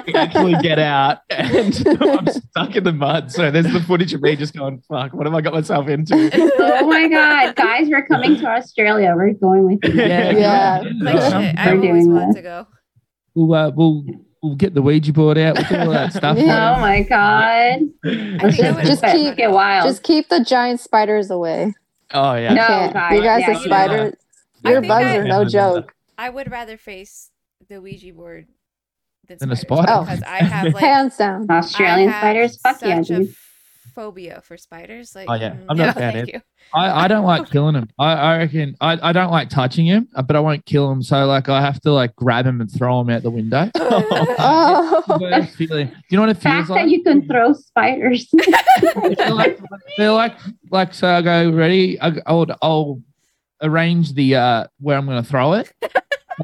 B: we actually get out, and I'm stuck in the mud. So there's the footage of me just going, "Fuck, what have I got myself into?"
E: oh my God, guys, we're coming to Australia. We're going with you.
D: Yeah,
C: Yeah.
A: Like
D: Yeah.
A: shit, I
E: We're
A: always
E: doing
A: wanted
E: this.
A: to go.
D: We'll, uh, we'll we'll get the Ouija board out. We'll do all that stuff.
C: Yeah.
E: Oh my God. Let's
A: think I
E: just,
C: just keep-
E: get wild.
C: Just keep the giant spiders away.
B: Oh yeah.
E: No,
C: Can't- you guys,
E: yeah,
C: the
E: you
C: spider,
A: I
C: your bugs
A: I-
C: are no joke.
A: I would rather face the Ouija board than,
D: Than a
A: spiders
D: spider? Oh.
A: because I have like
C: Hands down.
E: Australian spiders. Fuck yeah,
A: such a
E: dude.
A: Phobia for spiders. Like,
B: Oh, yeah.
A: mm,
B: I'm not
A: no,
B: a fan,
A: thank you.
D: I, I don't like killing them. I, I reckon I, I don't like touching him, uh, but I won't kill him. So like I have to like grab him and throw him out the window.
C: Oh.
D: Worst feeling. Do you know what it feels
E: Fact
D: like?
E: that you can throw spiders.
D: they're like, they're like, like, so I go, ready? I, I'll, I'll arrange the, uh, where I'm going to throw it. I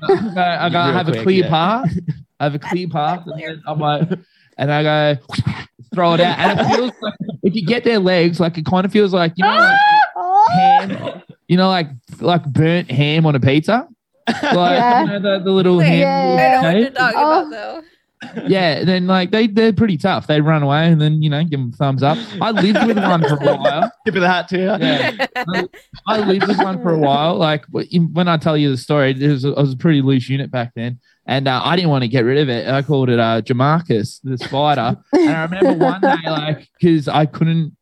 D: go, I, go, I
B: Real
D: have a clear
B: yeah.
D: path. I have a clear path. And I'm like, and I go, throw it out. And it feels like, if you get their legs, like, it kind of feels like, you know, like
C: Oh.
D: ham, you know, like, like burnt ham on a pizza. Like,
C: Yeah.
D: you know, the, the little
A: Wait,
D: ham. Oh.
C: Yeah.
A: I know what you're
D: shape.
A: talking
C: Oh.
D: Yeah, and then like they they're pretty tough. They run away and then you know give them thumbs up. I lived with one for a while.
B: Tip of the hat to you.
D: Yeah. I lived with one for a while. Like when I tell you the story, it was, it was a pretty loose unit back then, and uh, I didn't want to get rid of it. I called it uh, Jamarcus, the spider. and I remember one day, like, because I couldn't,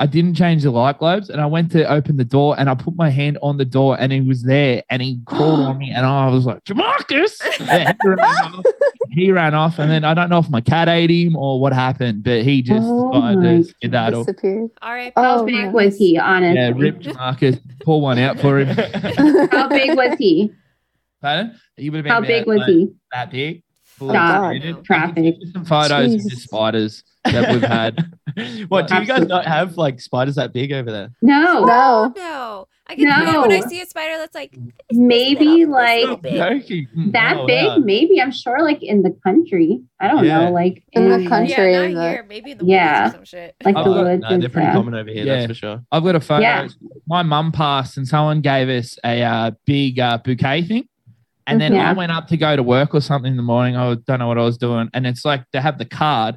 D: I didn't change the light globes, and I went to open the door, and I put my hand on the door, and he was there, and he crawled on me, and I was like, Jamarcus. Yeah, he, ran off. He ran off, and then I don't know if my cat ate him or what happened, but he just
E: Oh
D: decided
E: my
D: to skedaddle.
C: Disappeared.
A: All right.
E: How
C: Oh,
E: big
C: my
E: was he, honestly?
D: Yeah, rip Jamarcus, pull one out for him.
E: How big was he?
D: Pardon? He would have been
E: How big was
D: like,
E: he?
D: that big. Fully
E: Stop.
D: executed.
E: Traffic.
D: Some photos of the spiders that we've had.
B: what do you guys not have like spiders that big over there?
E: No.
C: No.
A: No, I get no. when I see a spider that's like
E: Maybe like
A: big.
E: That
B: Oh,
E: big,
B: wow.
E: maybe. I'm sure like in the country. I don't
B: Yeah.
E: know. Like
C: In the country.
A: yeah, not
C: the-
A: here. Maybe in the
E: Yeah.
A: woods or some shit.
E: Like
D: Oh,
E: the
D: no,
E: woods
B: No,
E: and
B: they're pretty
E: stuff.
B: common over here,
D: Yeah.
B: that's for sure.
D: I've got a photo.
E: Yeah.
D: My mum passed and someone gave us a uh, big uh, bouquet thing. And then
E: Yeah.
D: I went up to go to work or something in the morning. I don't know what I was doing. And it's like they have the card.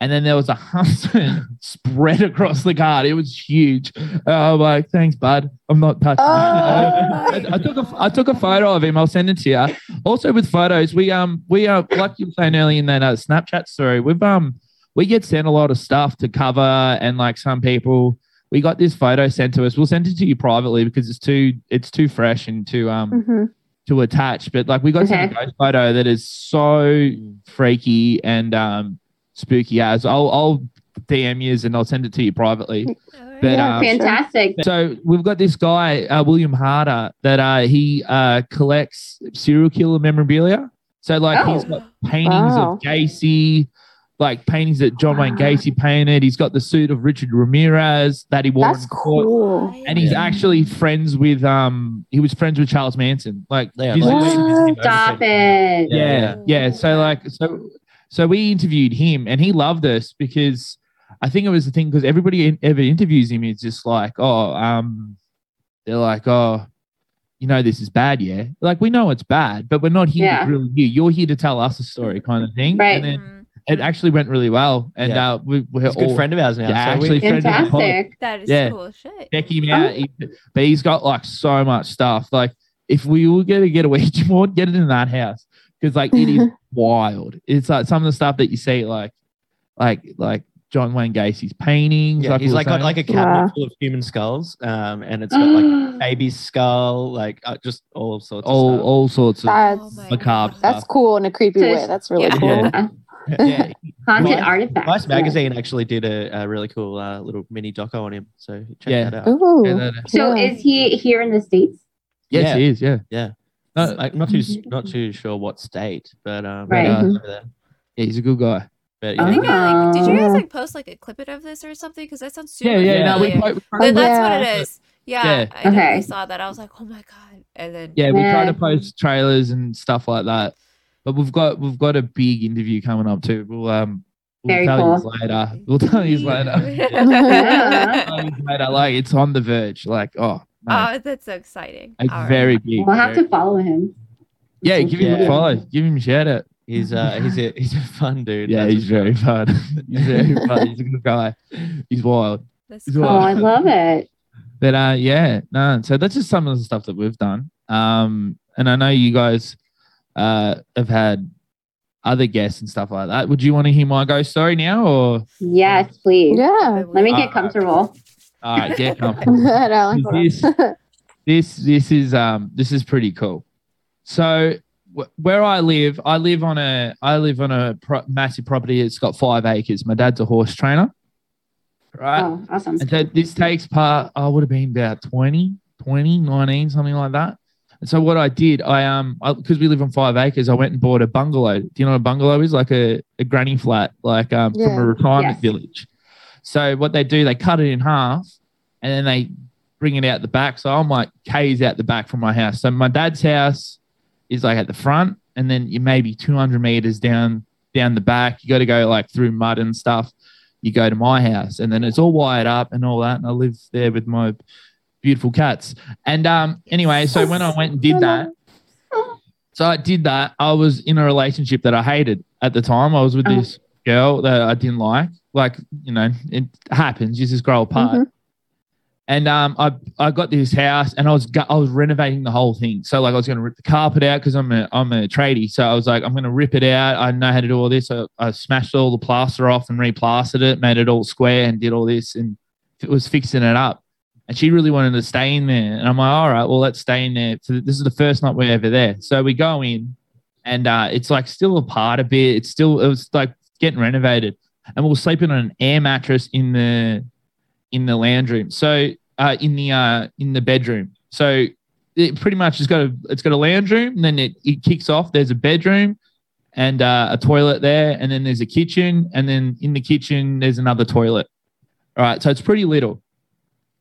D: And then there was a huntsman spread across the card. It was huge. Uh, I'm like, thanks, bud. I'm not touching it.
C: Oh.
D: I, I took a I took a photo of him. I'll send it to you. Also with photos, we um we uh like you were saying earlier in that uh, Snapchat story, we've um we get sent a lot of stuff to cover, and like some people, we got this photo sent to us. We'll send it to you privately because it's too it's too fresh and too um
C: Mhm.
D: To attach. But like we got
E: Okay.
D: ghost photo that is so freaky and um spooky as. I'll I'll DM you and I'll send it to you privately. But,
C: Yeah,
D: um,
E: Fantastic.
D: So we've got this guy, uh, William Harder, that uh, he uh, collects serial killer memorabilia. So like he's got paintings
C: Wow.
D: of Gacy, like paintings that John Wayne Gacy painted. He's got the suit of Richard Ramirez that he wore.
C: That's
D: in court.
C: cool.
D: And he's
B: Yeah.
D: actually friends with um he was friends with Charles Manson. Like
B: Yeah, like,
C: What?
E: Stop it.
D: yeah,
B: Yeah,
D: yeah. So like, so so we interviewed him, and he loved us because I think it was the thing because everybody in, ever interviews him is just like, oh, um, they're like, oh, you know, this is bad, yeah. Like we know it's bad, but we're not here
E: Yeah.
D: to grill you. You're here to tell us a story, kind of thing.
E: Right.
D: And then
A: Mhm.
D: It actually went really well, and
B: Yeah.
D: uh, we, we're
B: He's a good
D: all
B: friend of ours now.
D: Yeah,
B: so we-
D: actually, friend of.
E: Fantastic.
A: That is
D: Yeah.
A: cool shit.
D: check him out. He- but he's got like so much stuff. Like if we were gonna get a Ouija board, get it in that house because like it is wild. It's like some of the stuff that you see, like like like John Wayne Gacy's paintings.
B: yeah, he's like got like a cabinet
C: Wow.
B: full of human skulls, um, and it's got like baby skull, like uh, just all sorts of
D: all
B: stuff.
D: all sorts of
A: Oh
C: That's
D: macabre
C: that's
D: stuff.
C: cool in a creepy way. That's really
A: Yeah.
C: cool.
D: Yeah.
E: Uh, haunted
B: Vice-
E: artifacts.
B: Vice magazine actually did a, a really cool uh, little mini doco on him, so check
D: Yeah.
B: that out.
C: Ooh.
D: Yeah, that-
E: So
C: Yeah.
E: is he here in the States?
D: Yes,
B: Yeah.
D: he is. Yeah,
B: Yeah.
D: No,
B: I'm not too not too sure what state, but um,
E: Right.
B: yeah,
C: Mhm.
D: yeah, he's a good guy.
B: But
A: I think I, like, did you guys
C: Oh.
A: like post like a clip of this or something? Because that sounds super
D: Yeah, yeah. No, we,
A: familiar.
D: po- we
A: Then that's
C: Yeah.
A: what it is. Yeah,
D: Yeah.
A: I
E: Okay.
A: saw that. I was like, oh my god. And then
D: yeah, we try to post trailers and stuff like that. But we've got we've got a big interview coming up too. We'll um we'll
E: Very
D: tell
E: cool.
D: you later. We'll tell you later.
E: Yeah.
D: Tell yous later. Like it's on the verge. Like oh, man.
A: oh, that's so exciting.
D: it's
A: All right.
D: very big.
E: We'll have
D: very-
E: to follow him.
D: Yeah, give him a follow. Give him a shout out.
B: he's uh he's a he's a fun dude.
D: Yeah,
B: that's
D: he's very fun. he's very fun. He's a good guy. He's wild.
A: That's
D: He's
E: Oh,
A: cool.
D: wild.
E: I love it.
D: But uh, yeah, no. So that's just some of the stuff that we've done. Um, and I know you guys uh have had other guests and stuff like that. Would you want to hear my ghost story now, or
E: Yes, please.
C: Yeah.
E: Let me get comfortable.
D: all right, get comfortable.
C: I like
D: This- this this is um this is pretty cool. So wh- where I live, I live on a I live on a pro- massive property. It's got five acres. My dad's a horse trainer, right?
E: Oh, awesome.
D: And so this takes part, I would have been about 20, 20, 19, something like that. And so what I did, I um, because we live on five acres, I went and bought a bungalow. Do you know what a bungalow is? Like a, a granny flat, like um, from a retirement
E: Yes.
D: village. So what they do, they cut it in half, and then they bring it out the back. So I'm like K's out the back from my house. So my dad's house is like at the front, and then you maybe 200 meters down down the back. You got to go like through mud and stuff you go to my house and then it's all wired up and all that and i live there with my beautiful cats and um anyway so when i went and did that so i did that i was in a relationship that i hated at the time i was with
E: Oh.
D: this girl that i didn't like like you know it happens you just grow apart
C: Mhm.
D: and um, I I got this house and I was I was renovating the whole thing. So like I was going to rip the carpet out because I'm a I'm a tradie. So I was like I'm going to rip it out. I know how to do all this. So I smashed all the plaster off and replastered it, made it all square, and did all this and it was fixing it up. And she really wanted to stay in there, and I'm like, all right, well let's stay in there. So this is the first night we're ever there. So we go in, and uh, it's like still apart a bit. It's still it was like getting renovated, and we're sleeping on an air mattress in the in the lounge room. So uh, in the uh, in the bedroom. So it pretty much has got a it's got a lounge room, and then it, it kicks off. There's a bedroom and uh, a toilet there, and then there's a kitchen, and then in the kitchen there's another toilet. All right, so it's pretty little.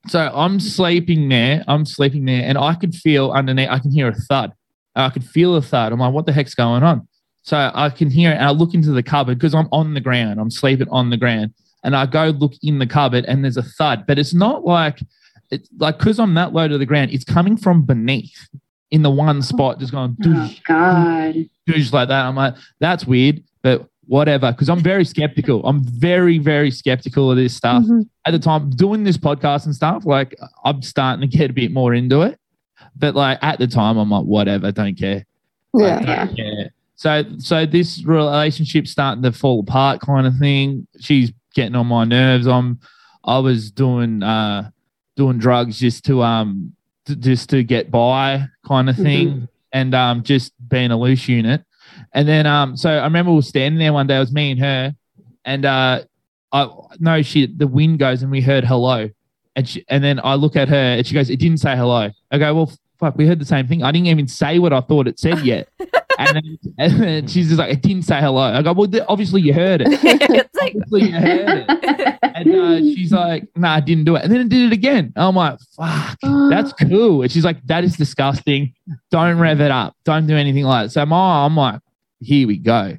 D: So I'm sleeping there. I'm sleeping there, and I could feel underneath. I can hear a thud. I could feel a thud. I'm like, what the heck's going on? So I can hear it, and I look into the cupboard because I'm on the ground. I'm sleeping on the ground, and I go look in the cupboard, and there's a thud, but it's not like it's like because I'm that low to the ground. It's coming from beneath in the one spot, just going
E: Oh, God.
D: doosh like that. I'm like, that's weird, but whatever. Because I'm very skeptical. I'm very, very skeptical of this stuff
C: Mhm.
D: at the time doing this podcast and stuff like i'm starting to get a bit more into it but like at the time i'm like whatever don't care
C: Yeah.
D: Like, don't
E: Yeah.
D: care. So so this relationship starting to fall apart, kind of thing. She's getting on my nerves. I'm I was doing uh doing drugs just to um t- just to get by, kind of thing, and um just being a loose unit. And then um so I remember we were standing there one day. It was me and her, and uh I no shit. The wind goes and we heard hello, and she, and then I look at her and she goes, "It didn't say hello." I go, "Well, fuck, we heard the same thing. I didn't even say what I thought it said yet." and, then, and then she's just like, "It didn't say hello." I go, "Well, th- obviously you heard it.
A: it's like
D: Obviously you heard it." And uh, she's like, "Nah, I didn't do it." And then it did it again. I'm like, "Fuck, that's cool." And she's like, "That is disgusting. Don't rev it up. Don't do anything like that." So my, I'm like, "Here we go."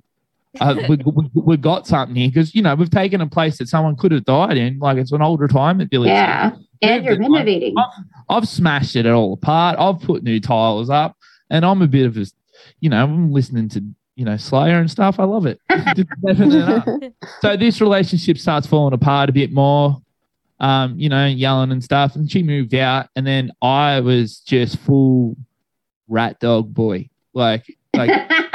D: Uh, we, we, we got something here because you know we've taken a place that someone could have died in, like it's an old retirement village.
E: yeah. And you're
D: Moved it, like,
E: renovating.
D: I've smashed it all apart. I've put new tiles up, and I'm a bit of a, you know, I'm listening to you know Slayer and stuff. I love it. It so this relationship starts falling apart a bit more. Um, you know, yelling and stuff, and she moved out, and then I was just full rat dog boy, like like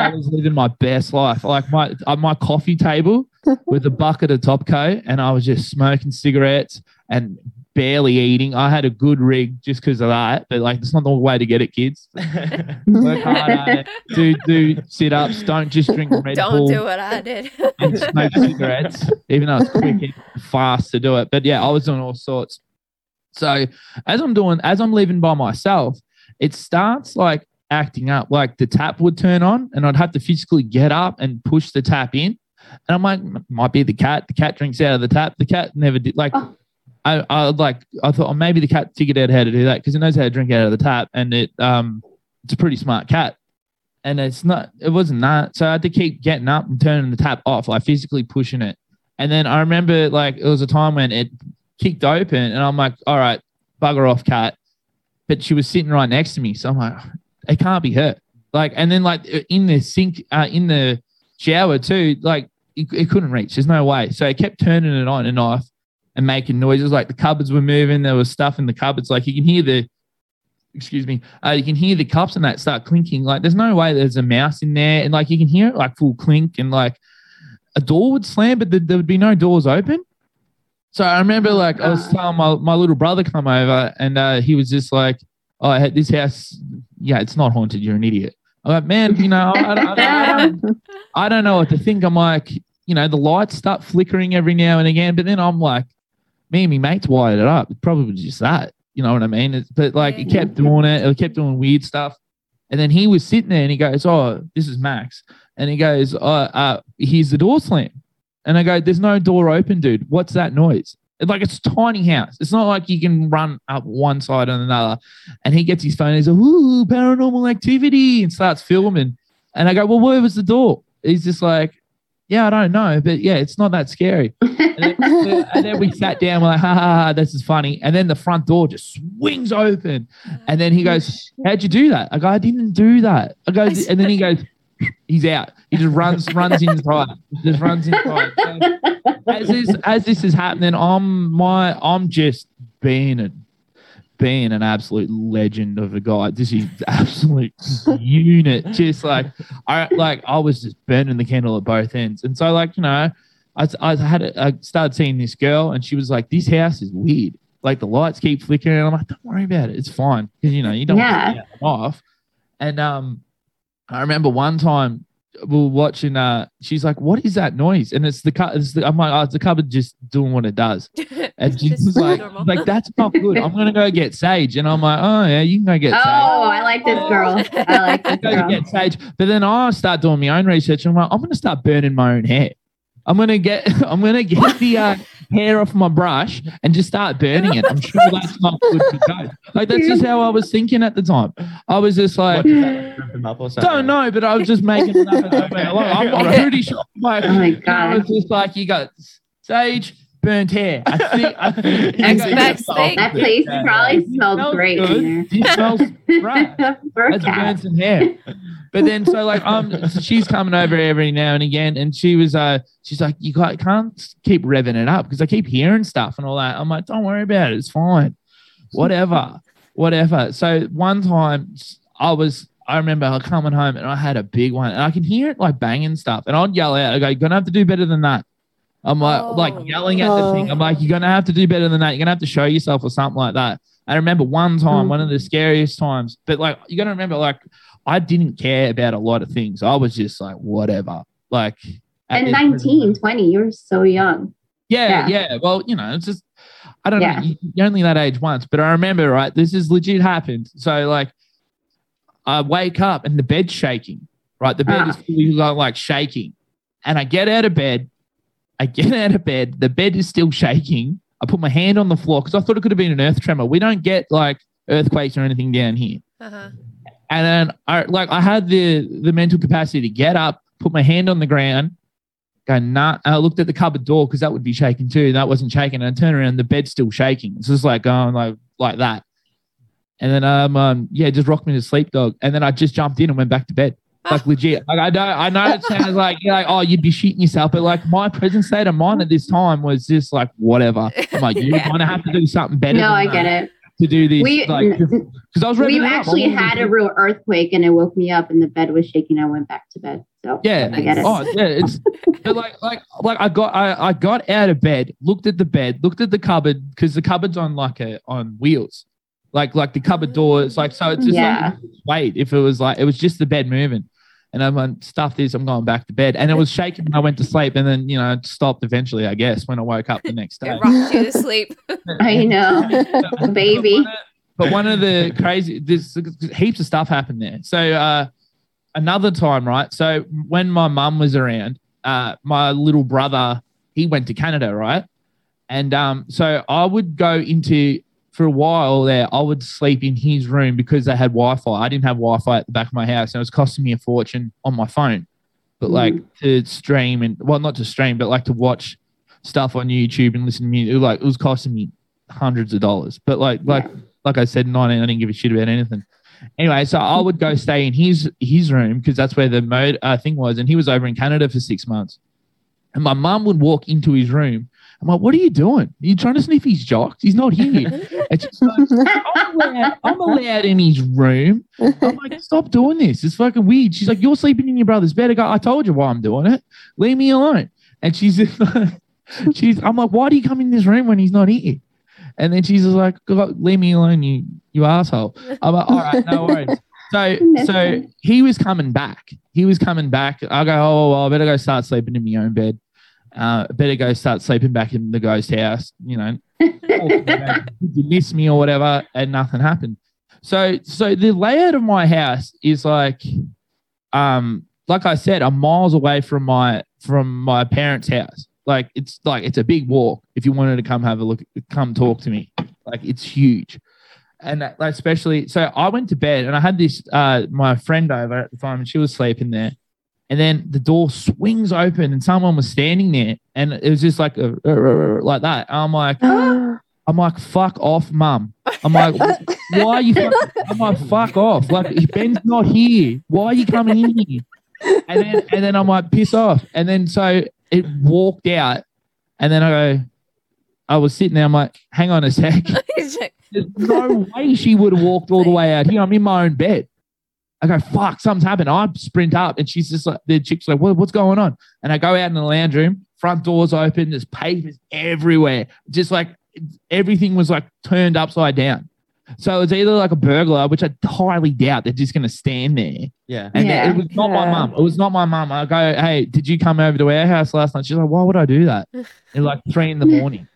D: I was living my best life. Like my uh, my coffee table with a bucket of top coat, and I was just smoking cigarettes and barely eating. I had a good rig just because of that, but like it's not the way to get it, kids. Work hard at it. Do do sit ups. Don't just drink Red
A: don't
D: Bull
A: do what I did.
D: and smoke cigarettes, even though it's quick and fast to do it. But yeah, I was doing all sorts. So as I'm doing, as I'm living by myself, it starts like acting up. Like the tap would turn on, and I'd have to physically get up and push the tap in. And I'm like, might be the cat. The cat drinks out of the tap. The cat never did. Like,
E: Oh.
D: I, I like, I thought, oh, maybe the cat figured out how to do that because it knows how to drink out of the tap, and it, um, it's a pretty smart cat. And it's not, it wasn't that. So I had to keep getting up and turning the tap off, like physically pushing it. And then I remember, like, it was a time when it kicked open, and I'm like, all right, bugger off, cat. But she was sitting right next to me, so I'm like, it can't be hurt. Like, and then like in the sink, uh, in the shower too, like it, it couldn't reach. There's no way. So I kept turning it on and off and making noises. Like the cupboards were moving. There was stuff in the cupboards. Like you can hear the, excuse me, uh, you can hear the cups and that start clinking. Like there's no way there's a mouse in there, and like you can hear it like full clink and like a door would slam, but there, there would be no doors open. So I remember like I was telling my, my little brother come over and uh, he was just like, oh, I had this house. Yeah, it's not haunted. You're an idiot. I'm like, man, you know, I, I, don't- I, don't, I don't know what to think. I'm like, you know, the lights start flickering every now and again, but then I'm like, me and my mates wired it up. It's probably just that. You know what I mean? It's, but like, it kept doing it. It kept doing weird stuff. And then he was sitting there and he goes, oh, this is Max. And he goes, oh, uh, here's the door slam. And I go, there's no door open, dude. What's that noise? Like it's a tiny house. It's not like you can run up one side and another. And he gets his phone and he's like, ooh, paranormal activity and starts filming. And I go, well, where was the door? He's just like, yeah, I don't know. But yeah, it's not that scary. And then, and then we sat down, we're like, ha, ha, ha, this is funny. And then the front door just swings open. And then he goes, How'd you do that? I go, I didn't do that. I go, and then he goes, He's out. He just runs, runs inside. Just runs inside. So as this as this is happening, I'm my I'm just being a being an absolute legend of a guy. This is absolute unit. Just like I like I was just burning the candle at both ends. And so like, you know, I, I had a, I started seeing this girl and she was like, This house is weird. Like the lights keep flickering. And I'm like, Don't worry about it. It's fine. Because you know, you don't
E: Yeah.
D: want to off. And um I remember one time we were watching uh she's like, What is that noise? And it's the cut it's the, I'm like, oh, it's the cupboard just doing what it does. And she's
A: Just
D: like, like that's not good. I'm gonna go get sage. And I'm like, Oh yeah, you can go get
E: Oh,
D: sage.
E: I like this girl. I like this
D: Go
E: girl.
D: get sage. But then I start doing my own research and I'm like, I'm gonna start burning my own hair. I'm gonna get I'm gonna get the uh, hair off my brush and just start burning it. I'm sure that's not good to go. Like that's just how I was thinking at the time. I was just like,
B: What, that up or
D: don't know, but I was just making it up. as I went along. I'm, I'm pretty sure. Like,
E: Oh my God.
D: I was just like, you got sage, burnt hair. I think. I think
A: Expect.
E: That place
D: Yeah.
E: probably
D: It smells
E: great
D: good. It smells right.
E: there. For a
D: That's
E: cat.
D: burnt some hair. But then, so like, um, so she's coming over every now and again, and she was, uh, she's like, you got, can't keep revving it up because I keep hearing stuff and all that. I'm like, don't worry about it, it's fine, whatever, whatever. So one time, I was, I remember like, coming home and I had a big one and I can hear it like banging stuff. And I'd yell out, I go, You're gonna have to do better than that. I'm like,
A: Oh.
D: like yelling at the thing. I'm like, You're gonna have to do better than that. You're gonna have to show yourself or something like that. I remember one time,
C: Mm.
D: one of the scariest times, but like you gotta remember, like I didn't care about a lot of things. I was just like, whatever. Like at
E: And 19, 20, you're so young.
D: yeah,
E: Yeah.
D: yeah, Well, you know, it's just I don't
E: Yeah.
D: know. you- You're only that age once, but I remember right. This is legit happened. So like, I wake up and the bed's shaking. Right, the bed
E: Ah.
D: is fully like, like shaking, and I get out of bed. I get out of bed. The bed is still shaking. I put my hand on the floor because I thought it could have been an earth tremor. We don't get like earthquakes or anything down here.
A: Uh-huh.
D: And then I like I had the the mental capacity to get up, put my hand on the ground, go nah. And I looked at the cupboard door because that would be shaking too. and That wasn't shaking. And I turned around, the bed's still shaking. It's just like going like like that. And then um, um yeah, just rocked me to sleep, dog. And then I just jumped in and went back to bed. Like legit. Like I know I know it sounds like you're like, oh, you'd be shitting yourself, but like my present state of mind at this time was just like whatever. I'm like, you're
A: Yeah.
D: gonna have to do something better.
E: no, I
D: that
E: get it.
D: To do this,
E: We
D: like, because I was ready.
E: we've
D: to go. I
E: actually had a real earthquake and it woke me up and the bed was shaking. I went back to bed. So
D: Yeah.
E: I get it.
D: Oh, yeah. It's but like like like I got I, I got out of bed, looked at the bed, looked at the cupboard because the cupboard's on like a on wheels. Like like the cupboard door. It's like so it's just
E: Yeah.
D: like wait if it was like it was just the bed moving. And I'm like, stuff this, I'm going back to bed. And it was shaking when I went to sleep. And then, you know, it stopped eventually, I guess, when I woke up the next day.
A: It rocked you to sleep.
E: I know. Baby.
D: But one of the crazy, there's heaps of stuff happened there. So uh, another time, right? So when my mum was around, uh, my little brother, he went to Canada, right? And um, so I would go into for a while there. I would sleep in his room because they had Wi-Fi. I didn't have Wi-Fi at the back of my house, and it was costing me a fortune on my phone. But like to stream and well, not to stream, but like to watch stuff on YouTube and listen to music. It was like it was costing me hundreds of dollars. But like like like I said, 19, I didn't give a shit about anything. Anyway, so I would go stay in his his room because that's where the mode uh, thing was, and he was over in Canada for six months. And my mum would walk into his room. I'm like, "What are you doing? Are you trying to sniff his jocks? He's not here." And she's like, I'm, allowed, I'm allowed in his room. I'm like, "Stop doing this. It's fucking weird." She's like, "You're sleeping in your brother's bed." I go, "I told you why I'm doing it. Leave me alone." And she's just like, she's. I'm like, "Why do you come in this room when he's not here?" And then she's just like, "God, leave me alone, you you asshole. I'm like, all right, no worries. So so he was coming back. He was coming back. I go, oh well, I better go start sleeping in my own bed. Uh, better go start sleeping back in the ghost house, you know. You miss me or whatever? And nothing happened. So so the layout of my house is like um like I said, I'm miles away from my from my parents' house. Like it's like it's a big walk. If you wanted to come have a look, come talk to me. Like it's huge, and that, like, especially so I went to bed and I had this uh my friend over at the time and she was sleeping there, and then the door swings open and someone was standing there and it was just like a like that. And I'm like I'm like fuck off, mum. I'm like why are you? Fuck? I'm like fuck off. Like Ben's not here. Why are you coming in here? And then and then I'm like piss off. And then so it walked out, and then I go. I was sitting there. I'm like, hang on a sec. There's no way she would have walked all the way out here. I'm in my own bed. I go, fuck, something's happened. I sprint up and she's just like, the chick's like, what, what's going on? And I go out in the lounge room, front doors open, there's papers everywhere. Just like everything was like turned upside down. So it's either like a burglar, which I highly doubt they're just going to stand there.
B: Yeah.
D: And
E: Yeah.
D: it was not my
C: Yeah.
D: mum. It was not my mum. I go, hey, did you come over to our house last night? She's like, why would I do that? At like three in the morning.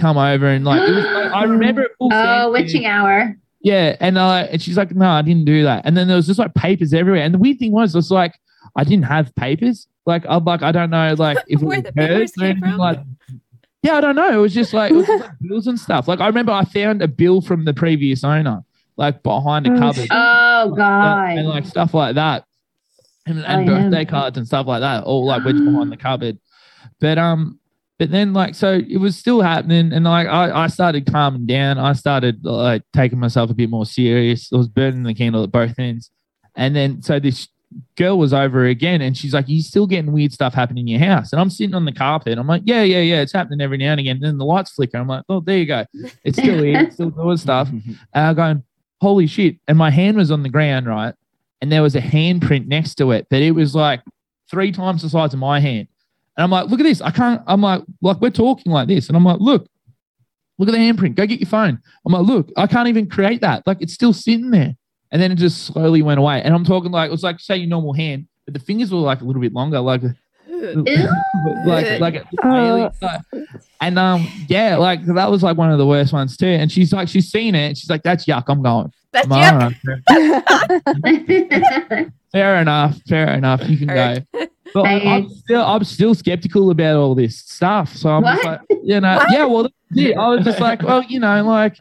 D: Come over and like, it was like I remember it full
E: Oh, witching hour.
D: Yeah, and uh, and she's like, no, I didn't do that. And then there was just like papers everywhere. And the weird thing was, it's like I didn't have papers. Like I'm like I don't know, like if it was
A: the papers
D: hers or
A: came
D: anything,
A: from?
D: Like, yeah, I don't know. It was just like, it was just, like bills and stuff. Like I remember I found a bill from the previous owner, like behind a
C: Oh,
D: cupboard,
C: shit.
E: Oh God.
D: and like stuff like that, and, and birthday cards and stuff like that, all like wedged behind the cupboard. But um, but then like so it was still happening, and like I I started calming down. I started like taking myself a bit more serious. I was burning the candle at both ends, and then so this girl was over again, and she's like, "You're still getting weird stuff happening in your house?" And I'm sitting on the carpet. I'm like, "Yeah, yeah, yeah, it's happening every now and again." And then the lights flicker. I'm like, "Oh, there you go. It's still here. It's still doing stuff." And I'm going, holy shit. And my hand was on the ground, right? and there was a handprint next to it, but it was like three times the size of my hand. And I'm like, look at this. I can't, I'm like, like we're talking like this. And I'm like, look, look at the handprint. Go get your phone. I'm like, look, I can't even create that. Like it's still sitting there. And then it just slowly went away. And I'm talking like, it was like, say your normal hand, but the fingers were like a little bit longer, like, like, like,
C: Oh.
D: like- and um, yeah, like that was like one of the worst ones too. And she's like, she's seen it. She's like, that's yuck. I'm going.
A: That's
D: I'm
A: yuck.
D: "All right, fair- fair enough. Fair enough. You can go.
A: Heard.
D: But I'm still, I'm still skeptical about all this stuff. So I'm just like, you know,
A: What?
D: yeah. Well, that's it. I was just like, well, you know, like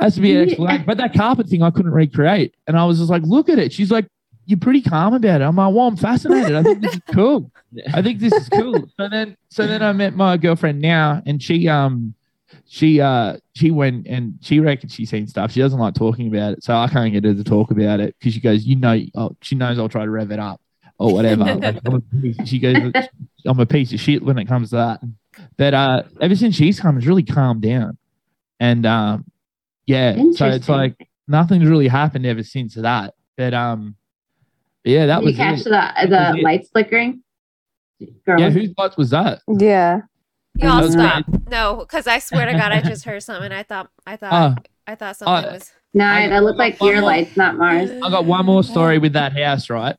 D: has to be an explanation. But that carpet thing, I couldn't recreate, and I was just like, look at it. She's like, you're pretty calm about it. I'm like, well, I'm fascinated. I think this is cool. I think this is cool. So then, so then I met my girlfriend now, and she, um, she, uh, she went and she reckons she's seen stuff. She doesn't like talking about it, so I can't get her to talk about it because she goes, you know, oh, she knows I'll try to rev it up or whatever. Like, I'm a she goes, I'm a piece of shit when it comes to that. But uh, ever since she's come, it's really calmed down, and um, yeah, so it's like nothing's really happened ever since that. But um, yeah, that
E: Did
D: was
E: you catch
D: it.
E: the
D: was
E: the
D: it.
E: lights flickering? Girl.
D: Yeah, whose lights was that?
C: yeah.
A: Y'all
D: Those
A: stop. No, because I swear to God, I just heard something. I thought, I thought,
D: Uh,
A: I thought something
D: uh,
A: was.
E: no,
D: I got-
E: that looked like
D: one
E: your
D: more-
E: lights, not Mars.
D: I got one more story with that house, right?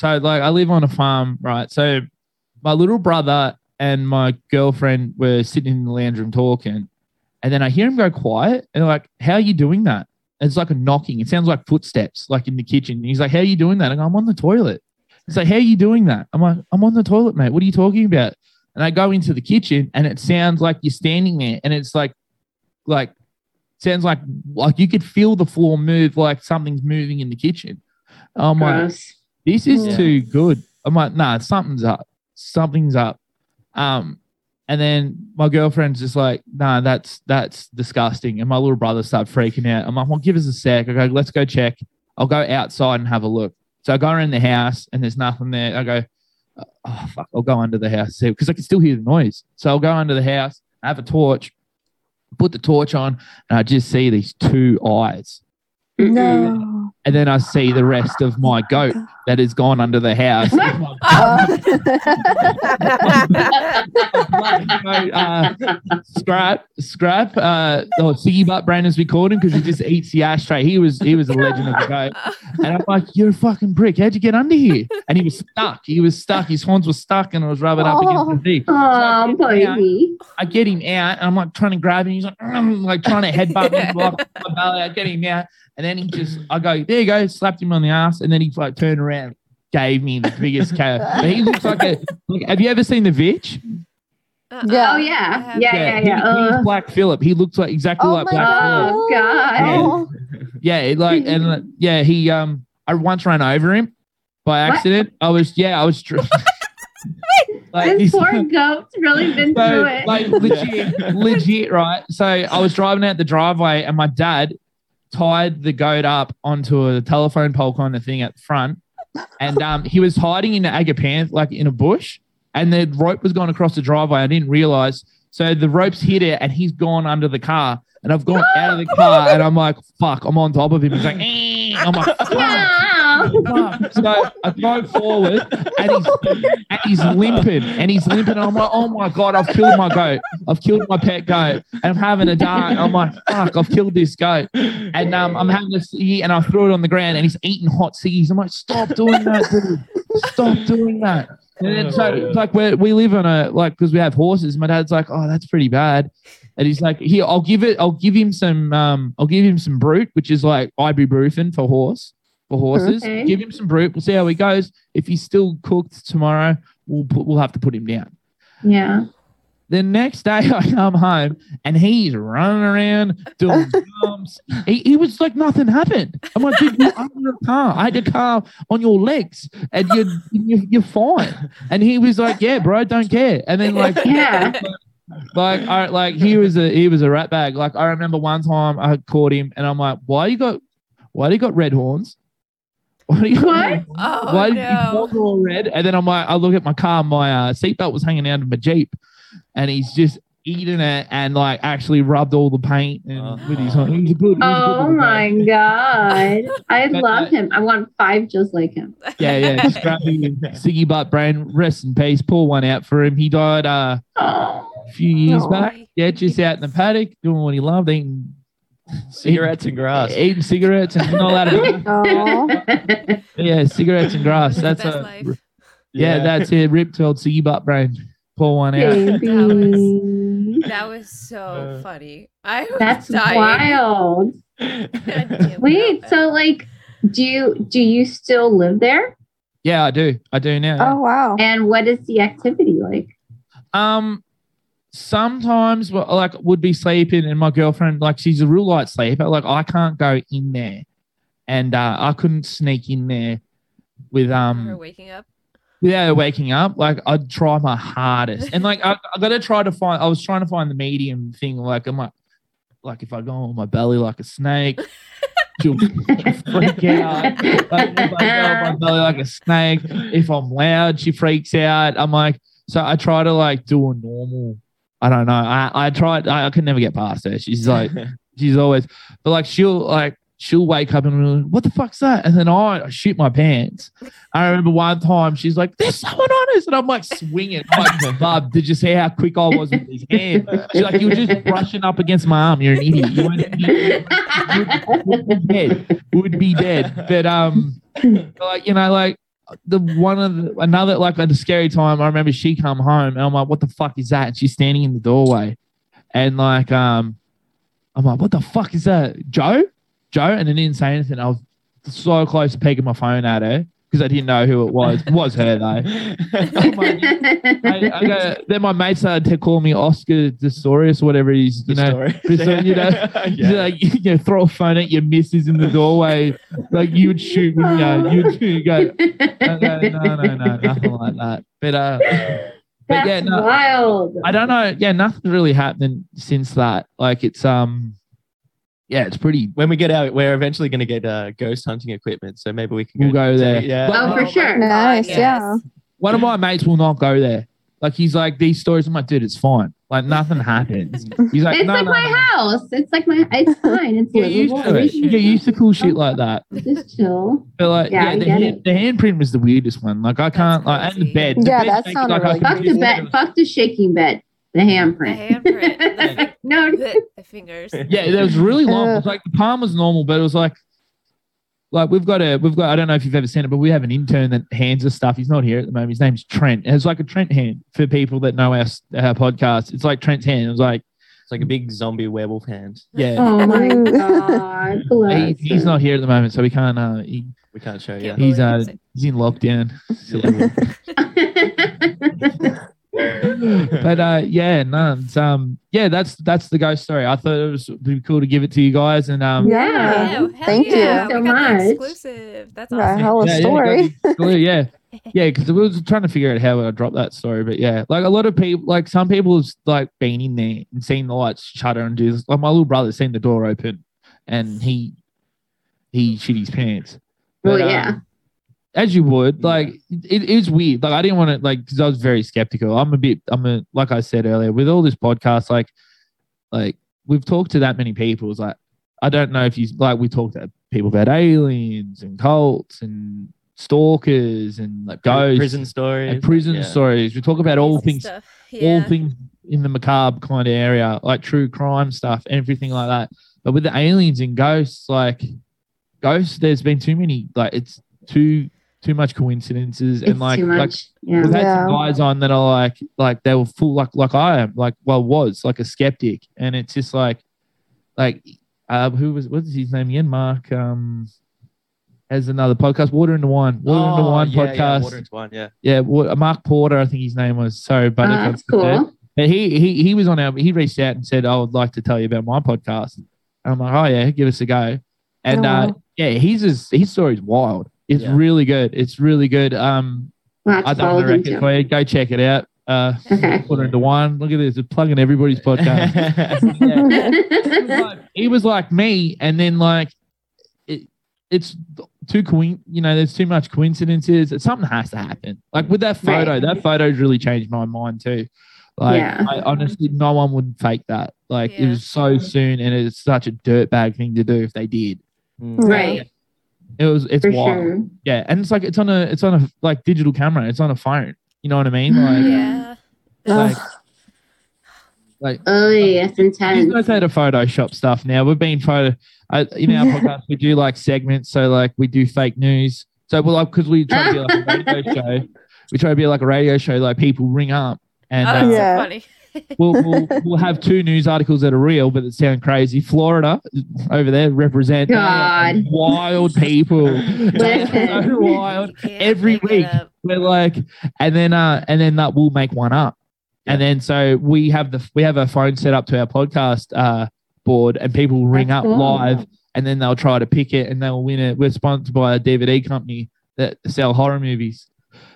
D: So like I live on a farm, right? So my little brother and my girlfriend were sitting in the lounge room talking, and then I hear him go quiet, and like, "How are you doing that?" And it's like a knocking. It sounds like footsteps, like in the kitchen. And he's like, "How are you doing that?" Go, "I'm on the toilet." He's like, "How are you doing that?" I'm like, "I'm on the toilet, mate. What are you talking about?" And I go into the kitchen, and it sounds like you're standing there, and it's like, like, sounds like like you could feel the floor move, like something's moving in the kitchen. I'm like,
E: Gross.
D: This is
B: Yeah.
D: too good. I'm like, nah, something's up. Something's up. Um, and then my girlfriend's just like, nah, that's that's disgusting. And my little brother started freaking out. I'm like, well, give us a sec. I go, let's go check. I'll go outside and have a look. So I go around the house and there's nothing there. I go, oh fuck, I'll go under the house because I can still hear the noise. So I'll go under the house, I have a torch, put the torch on, and I just see these two eyes.
C: No.
D: And then I see the rest of my goat that has gone under the house. uh, scrap, scrap. Uh, oh, Siggy Butt we called him because he just eats the ashtray. He was he was a legend of the goat. And I'm like, you're a fucking prick. How'd you get under here? And he was stuck. He was stuck. His horns were stuck, and I was rubbing up against the thing.
E: Oh, baby.
D: I get him out, and I'm like trying to grab him. He's like, like trying to headbutt me, my. I get him out, and then he just, I go, there you go, slapped him on the ass, and then he like turned around, gave me the biggest KO. But he looks like a. Like, have you ever seen the Vitch?
A: Uh-uh.
C: Yeah.
E: Oh, yeah.
A: I have-
E: Yeah, yeah,
D: he-
E: yeah.
D: he's
E: Uh,
D: Black Phillip. He looks like exactly
C: Oh
D: like
C: my
D: Black Phillip.
E: Oh, God.
D: Yeah, it like and uh, yeah, he um, I once ran over him by
E: What?
D: accident. I was yeah, I was. Tr- like,
E: this poor goat's really been
D: so,
E: through it.
D: like legit, legit, right? So I was driving out the driveway, and my dad tied the goat up onto a telephone pole kind of thing at the front, and um, he was hiding in the agapanth, like in a bush, and the rope was going across the driveway. I didn't realize, so the rope's hit it, and he's gone under the car, and I've gone out of the car, and I'm like, fuck, I'm on top of him. He's like, "Eh." I'm like, fuck. So I go forward and he's, and he's limping and he's limping. And I'm like, oh my God, I've killed my goat. I've killed my pet goat. And I'm having a dart. I'm like, fuck, I've killed this goat. And um, I'm having a this and I threw it on the ground and he's eating hot ciggies. I'm like, stop doing that, dude. Stop doing that. And then so it's like we we live on a like because we have horses. My dad's like, oh, that's pretty bad. And he's like, here, I'll give it, I'll give him some, um, I'll give him some bute, which is like ibuprofen for horse, for horses.
E: Okay.
D: Give him some bute. We'll see how he goes. If he's still cooked tomorrow, we'll put, we'll have to put him down.
E: Yeah.
D: The next day I come home and he's running around doing jumps. He, he was like nothing happened. I'm like, dude, you're under a car. I had a car on your legs and you're, you're you're fine. And he was like, yeah, bro, don't care. And then like
E: Yeah.
D: like I like he was a he was a rat bag. Like I remember one time I caught him and I'm like, why you got why do you got red horns? Why do you
E: What?
A: Oh
D: why did
A: no.
D: your horns are all red? And then I'm like, I look at my car, my uh, seatbelt was hanging out of my Jeep, and he's just eating it and like actually rubbed all the paint and
B: Oh.
D: with his hand. He was good. he was good
E: Oh my
D: guy.
E: god. I
D: But,
E: love
D: uh,
E: him. I want five just like him.
D: Yeah, yeah. Scrappy Siggy Butt Brain, rest in peace. Pull one out for him. He died uh,
E: Oh.
D: a few years
C: Aw.
D: back. Yeah, just out in the paddock doing what he loved, eating
B: Cigarettes and grass.
D: eating cigarettes and not allowed to Yeah, cigarettes and grass.
A: That's the
D: That's a
A: life.
D: yeah, that's it. Rip told Siggy Butt Brain. Pull one out.
E: Baby.
A: That was so
B: Uh,
A: funny. I was
E: That's
A: dying.
E: wild. Wait, so like do you do you still live there?
D: Yeah, I do. I do now.
C: Oh wow.
E: And what is the activity like?
D: Um, sometimes like would be sleeping, and my girlfriend like she's a real light sleeper. Like I can't go in there, and uh, I couldn't sneak in there with
A: Her
D: um
A: waking up.
D: without her waking up. Like I'd try my hardest, and like I, I got to try to find. I was trying to find the medium thing. Like I'm like, like if I go on my belly like a snake. She'll freak out. Like, if I go on my belly like a snake, if I'm loud, she freaks out. I'm like, so I try to like do a normal. I don't know. I I tried. I, I could never get past her. She's like, she's always, but like she'll like she'll wake up and be like, what the fuck's that? And then I shoot my pants. I remember one time she's like, there's someone on us, and I'm like swinging. I'm like, bub, did you see how quick I was with his hand? She's like, you were just brushing up against my arm. You're an idiot. You idiot. would be dead. Would be dead. But um, like you know, like the one of the, another like at a scary time. I remember she come home and I'm like, what the fuck is that? And she's standing in the doorway, and like um, I'm like, what the fuck is that, Joe? Joe, and I didn't say anything. I was so close to peeking my phone at her because I didn't know who it was. It was her though. I, I go, then my mate started to call me Oscar Pistorius, whatever he's, you know, so, you know,
B: yeah.
D: like you know, throw a phone at your missus in the doorway, like you would shoot me, you know, you'd, you'd go, I go, no, no, no, nothing like that. But uh,
E: That's
D: yeah, no.
E: wild.
D: I don't know. Yeah, nothing's really happening since that. Like it's um, yeah, it's pretty.
B: when we get out, we're eventually going to get uh, ghost hunting equipment. So maybe we can
D: We'll go
B: so,
D: there.
B: Yeah.
E: Oh, for sure.
A: my
C: Nice,
A: God,
C: yeah.
D: One of my mates will not go there. Like he's like these stories. I'm like, dude, it's fine. Like nothing happens. He's like,
E: it's
D: no,
E: like
D: no,
E: my
D: no.
E: house. It's like my. It's fine. It's
D: Get used to it.
E: Everything's
D: Get used to cool shit like that.
E: Just chill.
D: But like,
E: Yeah,
D: yeah, the, hand,
E: it.
D: the handprint was the weirdest one. Like I can't like and the bed. The
C: Yeah,
D: bed
C: that
D: makes
C: sounded
D: like
C: really
E: Fuck the bed. Fuck the shaking bed. The handprint.
A: The
E: handprint.
A: handprint. The,
E: no.
A: the, the fingers.
D: Yeah, it was really long. It was like the palm was normal, but it was like like we've got a we've got I don't know if you've ever seen it, but we have an intern that hands us stuff. He's not here at the moment. His name's Trent. It's like a Trent hand for people that know our, our podcast. It's like Trent's hand. It was like
B: It's like a big zombie werewolf hand.
D: yeah.
E: Oh my god.
D: He, he's not here at the moment, so we can't. Uh, he,
B: We can't show you.
A: Can't
D: he's uh,
A: believe
D: he's in lockdown.
B: Yeah.
D: but uh, yeah, no, um, yeah, that's that's the ghost story. I thought it was pretty cool to give it to you guys, and um,
C: Yeah.
A: Yeah, hell
C: Thank you.
A: yeah.
E: so
A: we got the
E: much.
A: exclusive. That's
C: Yeah,
A: awesome.
C: hell of a
D: Yeah, yeah,
C: story.
D: got yeah, yeah, because we was trying to figure out how I dropped that story, but yeah, like a lot of people, like some people have like been in there and seen the lights shutter and do this. Like my little brother seen the door open, and he he shit his pants.
E: well,
D: But, um,
E: yeah.
D: As you would
B: Yeah.
D: like it, it was weird like i didn't want to like because i was very skeptical i'm a bit i'm a like i said earlier with all this podcast like like we've talked to that many people it's like i don't know if you like we talked to people about aliens and cults and stalkers and like ghosts
B: prison stories.
D: and prison
B: yeah.
D: stories we talk about all
A: Crazy
D: things
A: stuff.
D: all things in the macabre kind of area, like true crime stuff, everything like that. But with the aliens and ghosts, like ghosts, there's been too many, like it's too too much coincidences
E: It's
D: and like
E: too
D: like
E: yeah.
D: we've had
C: Yeah.
D: some guys on that are like like they were full like like I am, like well was like a skeptic. And it's just like like uh who was what's his name again? Mark um has another podcast, Water in the Wine. Water in the
B: Oh,
D: Wine
B: yeah,
D: podcast.
B: Yeah, water into wine, yeah.
D: Yeah, Wa- Mark Porter, I think his name was. Sorry, but
E: Oh,
D: if I
E: that's cool.
D: But he he he was on our. He reached out and said, "I would like to tell you about my podcast." And I'm like, "Oh yeah, give us a go." And
C: Oh,
D: uh,
C: wow.
D: yeah, his is his story's wild. It's
B: Yeah.
D: really good. It's really good. Um,
E: We'll
D: I don't
E: follow
D: want to
E: them
D: record for you. Go check it out. Uh,
E: Okay.
D: Water into wine. Look at this. It's plugging everybody's podcast. he, was like, he was like me, and then like it, it's too coin. You know, there's too much coincidences. Something has to happen. Like with that photo,
E: Right.
D: that photo's really changed my mind too. Like
E: Yeah.
D: I, honestly, no one would fake that. Like it was so soon, and it's such a dirtbag thing to do if they did.
B: Mm.
E: Right.
D: It was it's
E: For
D: wild.
E: sure.
D: Yeah, and it's like it's on a it's on a like digital camera. It's on a phone. You know what I mean? Like
A: Yeah.
D: like like
E: Oh, yeah, it's
D: These
E: intense.
D: guys had to Photoshop stuff now. We've been photo uh, in our podcast. We do like segments, so like we do fake news. So well, because we try to be like a radio show, we try to be like a radio show. Like people ring up, and
A: oh,
D: uh,
A: that's
F: Yeah.
A: funny.
D: We'll, we'll we'll have two news articles that are real, but that sound crazy. Florida over there represent
E: God.
D: wild people. So wild
A: You
D: every week. we're like and then uh and then that we'll make one up and then so we have the we have a phone set up to our podcast uh board and people ring
E: That's
D: up
E: cool.
D: live and then they'll try to pick it and they'll win it we're sponsored by a dvd company that sell horror movies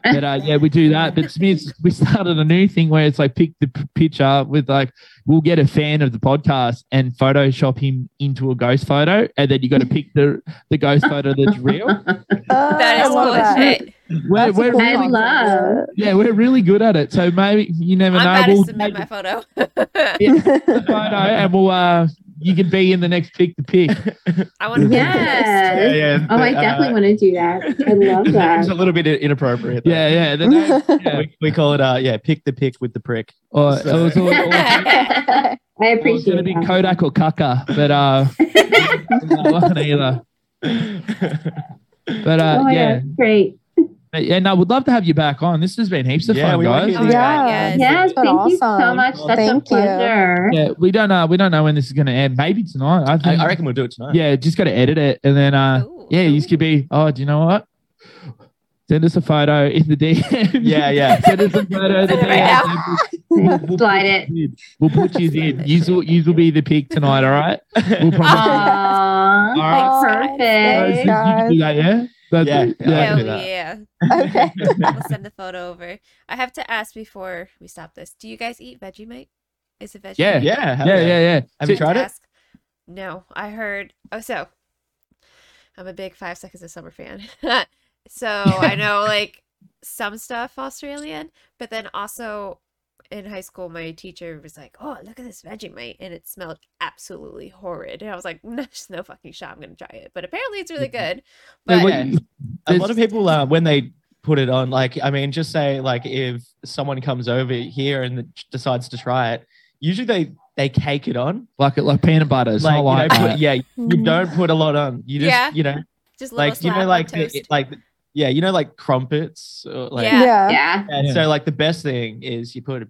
D: but uh yeah we do that but Smiths, we started a new thing where it's like pick the p- picture with like we'll get a fan of the podcast and photoshop him into a ghost photo and then you got to pick the the ghost photo that's real
F: Uh,
A: That
F: I
A: cool
F: that.
A: shit.
D: we're,
F: That's a
D: we're
F: cool
D: really
E: love-
D: yeah, we're really good at it. So maybe you never
A: I'm
D: know.
A: about to
D: We'll
A: submit
D: take
A: my photo.
D: the photo and we'll uh you can be in the next pick the pick.
A: I want to be
E: Yes.
B: Yeah, yeah.
E: Oh, I
B: but, uh,
E: definitely want to do that. I love that.
B: It's a little bit inappropriate. though.
D: Yeah, yeah. The name, yeah.
B: We, we call it uh yeah, pick the pick with the prick.
D: Or, it was, or, or, or
E: I
D: it's gonna be. Kodak or Kaka, but uh one either. But uh
E: oh my
D: yeah.
E: God, great.
D: But, yeah, no, would love to have you back on. This has been heaps of
B: Yeah,
D: fun,
B: we wanna
D: guys.
B: hear
A: my God,
F: Yeah.
A: yes.
E: Yes,
F: It's been
E: thank you so
F: awesome.
E: much. Such
F: Thank
E: a
F: you.
D: Yeah, we don't know. We don't know when this is gonna end. Maybe tonight. I
B: I,
D: think.
B: I reckon we'll do it tonight.
D: Yeah, just got to edit it, and then uh,
A: Ooh.
D: yeah, you could be. Oh, do you know what? Send us a photo in the DM.
B: Yeah, yeah.
D: Send us a photo in the
A: Send it right
D: DM. We'll
E: Slide it.
D: in. We'll put you in. You will, yous will be the pick tonight. All right. We'll promise.
E: Aww,
D: All right.
E: perfect.
D: you. You can do that, yeah. That's
B: Yeah,
D: it.
B: yeah.
D: yeah.
A: Hell
B: do that.
A: yeah.
F: Okay.
A: We'll send the photo over. I have to ask before we stop this. Do you guys eat Vegemite? Is it Vegemite?
D: Yeah.
B: Yeah, hell
D: Yeah, yeah, yeah.
B: Have you tried it?
A: Ask- No, I heard. Oh, so I'm a big Five Seconds of Summer fan. so I know like some stuff Australian, but then also in high school, my teacher was like, "Oh, look at this Vegemite," and it smelled absolutely horrid. And I was like, "No, "There's no fucking shot. I'm gonna try it." But apparently, it's really good.
D: Yeah,
A: But
D: what-
B: Yeah. a lot of people uh, when they put it on like i mean just say like if someone comes over here and decides to try it usually they they cake it on
D: like it like peanut butter. It's
B: like,
D: not
B: you
D: like
B: know, put- yeah you don't put a lot on you just
A: Yeah.
B: you know
A: just
B: like you know
A: on
B: like the, like yeah you know like crumpets or like
A: Yeah.
F: Yeah.
E: Yeah.
D: Yeah.
B: so like the best thing is you put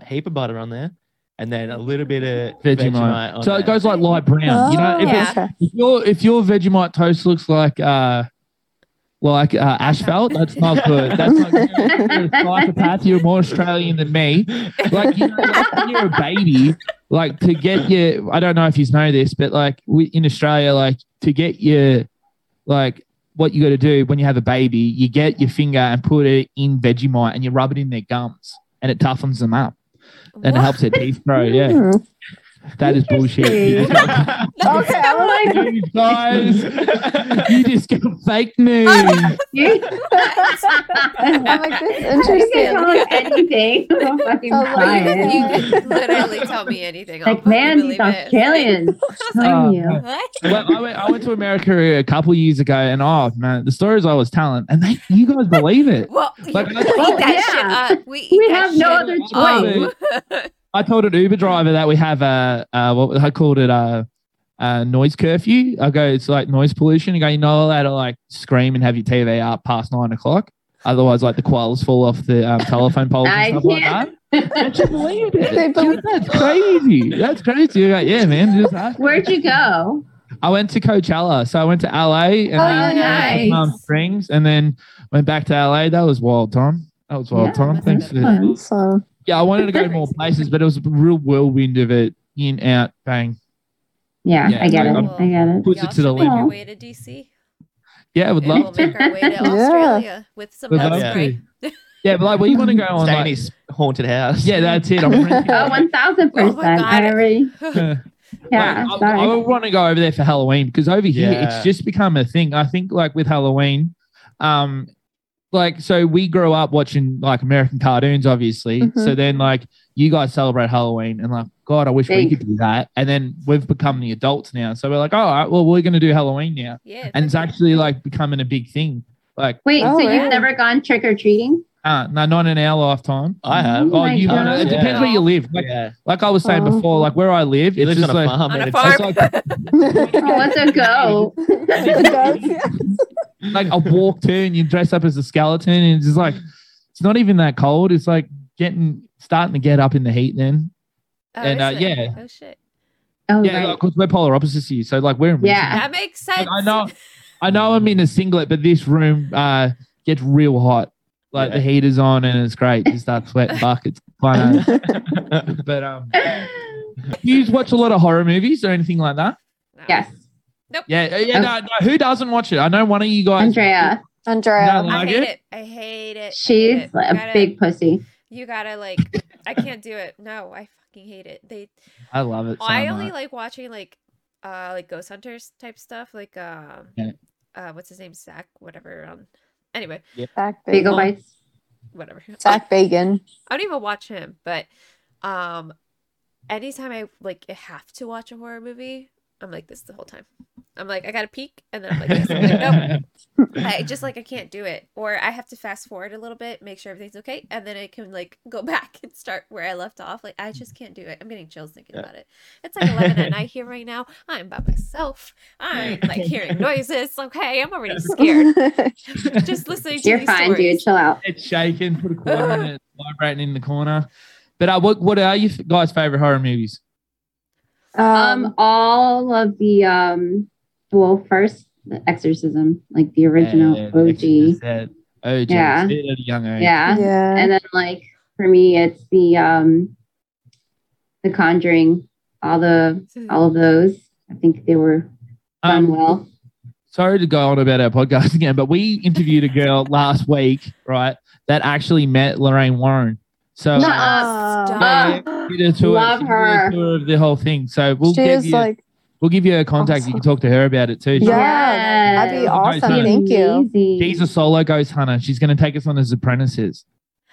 B: a, a heap of butter on there and then a little bit of
D: Vegemite.
B: Vegemite, on
D: So it
B: there.
D: goes like light brown. you know, if,
F: Oh,
A: Yeah.
D: if your if your Vegemite toast looks like uh like uh, asphalt, that's not good. That's not good. You're a psychopath. You're more Australian than me. Like you know, like when you're a baby, like to get your I don't know if you know this, but like we, in Australia, like to get your like what you got to do when you have a baby, you get your finger and put it in Vegemite and you rub it in their gums and it toughens them up and it helps their teeth grow. Yeah,
F: Hmm.
D: That is bullshit. You just got-
F: Okay, I was like,
D: News, guys. you just got fake news.
F: I'm like, this is
E: You can
F: interesting.
E: tell me anything. I'm fucking
F: I was like,
A: you could literally tell me anything.
E: Like, man, these
A: believe.
E: Australians.
A: I was
E: telling
D: Oh,
E: you.
A: what?
D: well, I went, I went to America a couple years ago, and oh man, the stories I was telling, and they, you guys believe it.
A: Well,
D: Like,
A: we
D: I-
A: eat
E: Oh,
A: that
E: yeah.
A: shit up. We eat
E: We
A: that
E: have no other
D: Oh,
A: up.
D: I told an Uber driver that we have a uh, what I called it a, a noise curfew. I go, it's like noise pollution. You go, you're not allowed to like scream and have your TV up past nine o'clock. Otherwise, like the koalas fall off the um, telephone poles
E: I
D: and stuff like
E: can't.
D: that. And she believed it.
F: They
D: That's crazy. That's crazy. You're like, yeah, man. Just
E: Where'd you go?
D: I went to Coachella, so I went to LA and
F: Oh,
D: then
E: nice.
D: Palm Springs, and then went back to LA. That was wild Tom. That was wild
E: Yeah,
D: time.
A: that's
D: Thanks for
A: fun.
F: Awesome.
D: Yeah. I wanted to go to more places, but it was a real whirlwind of it. In out bang.
E: Yeah,
D: Yeah,
E: I get it.
A: like,
E: I get it.
D: Puts it to the
A: should make your
E: limit.
A: way to DC.
D: Yeah, I would love
A: we'll
D: to.
A: make our way to
F: Yeah.
A: Australia with some
D: Would
A: bug
B: love.
D: Yeah, but like, where you want to go on?
B: Stay
D: Like,
B: his haunted house
D: yeah, that's it. I'm renting.
E: Oh, 1000%.
A: Oh my God.
E: I already,
D: Yeah.
E: yeah,
D: Like, I. I want to go over there for Halloween because over here
B: Yeah.
D: it's just become a thing. I think like with Halloween, um, like so we grew up watching like American cartoons, obviously.
C: Mhm.
D: So then like you guys celebrate Halloween and like, God, I wish we could do that. And then we've become the adults now. So we're like, all right, well, we're gonna do Halloween now.
A: Yeah.
D: And it's actually like becoming a big thing. Like,
E: Wait,
C: Oh,
E: so
C: yeah.
E: you've never gone trick or treating?
D: Uh, no, not in our lifetime.
B: I have.
E: Oh
D: Oh, you
E: God.
D: wanna, it
B: Yeah.
D: depends where you live. Like,
B: yeah.
D: like I was saying
C: Oh.
D: before, like where I live,
B: He
D: it's
B: lives
D: just
B: on a
D: like
B: farm.
A: on
B: and
A: a
B: it's-
A: farm.
D: like-
E: Oh, what's a go?
D: like a walk to and you dress up as a skeleton and it's just like it's not even that cold. It's like getting starting to get up in the heat then.
A: Oh,
D: and, uh, yeah.
A: Oh shit.
E: Oh,
D: yeah,
E: right.
D: because we're polar opposites to you. So like we're in winter.
E: Yeah.
A: That makes sense.
D: Like, I know I know I'm in a singlet, but this room uh gets real hot. Like the
B: Yeah.
D: heater's on and it's great. You start sweating buckets. Fun, but um do you watch a lot of horror movies or anything like that?
E: Yes. Nope.
D: Yeah, uh, yeah, no, no, who doesn't watch it? I know one of you guys
E: Andrea.
C: Andrea.
D: No,
A: I hate
D: it?
A: it? I hate it. I hate
E: She's
A: it.
E: A
A: gotta-
E: big pussy.
A: You gotta like. I can't do it. No, I fucking hate it. They.
D: I love it. So
A: I only
D: much.
A: like watching like, uh, like Ghost Hunters type stuff. Like, um,
D: Yeah.
A: uh, what's his name? Zach, whatever. Um, anyway,
C: Zach
E: Bagel
C: Bacon.
E: bites.
A: whatever.
C: Zach Bacon.
A: I don't even watch him, but um anytime I like have to watch a horror movie, I'm like this the whole time. I'm like, I gotta peek and then I'm like this. I'm like, nope. I just like I can't do it. Or I have to fast forward a little bit, make sure everything's okay, and then I can like go back and start where I left off. Like I just can't do it. I'm getting chills thinking
B: Yeah.
A: about it. It's like eleven at night here right now. I'm by myself. I'm like hearing noises. Okay, I'm already scared. just listening to
E: You're
A: these
E: fine, dude. Chill out.
D: it's shaking, put a quarter in it, vibrating in the corner. But uh, what what are you guys' favorite horror movies?
E: Um,
C: um,
E: all of the um, well, first the Exorcism, like the original
D: Yeah,
E: OG.
D: Exorcist, OG,
E: Yeah.
D: at young age.
E: Yeah.
C: yeah.
E: and then like for me, it's the um, the Conjuring. All the all of those. I think they were done
D: Um,
E: well.
D: sorry to go on about our podcast again, but we interviewed a girl last week, right, that actually met Lorraine Warren. So
E: No.
D: uh,
A: Stop.
E: Uh,
D: she a tour,
E: Love
D: she did a
E: her.
D: tour of the whole thing. So we'll
C: she
D: give
C: is
D: you
C: like,
D: we'll give you her contact. You can talk to her about it too. She-
C: Yeah, that'd be awesome.
D: She's
C: Thank you.
E: Amazing.
D: She's a solo ghost hunter. She's going to take us on as apprentices.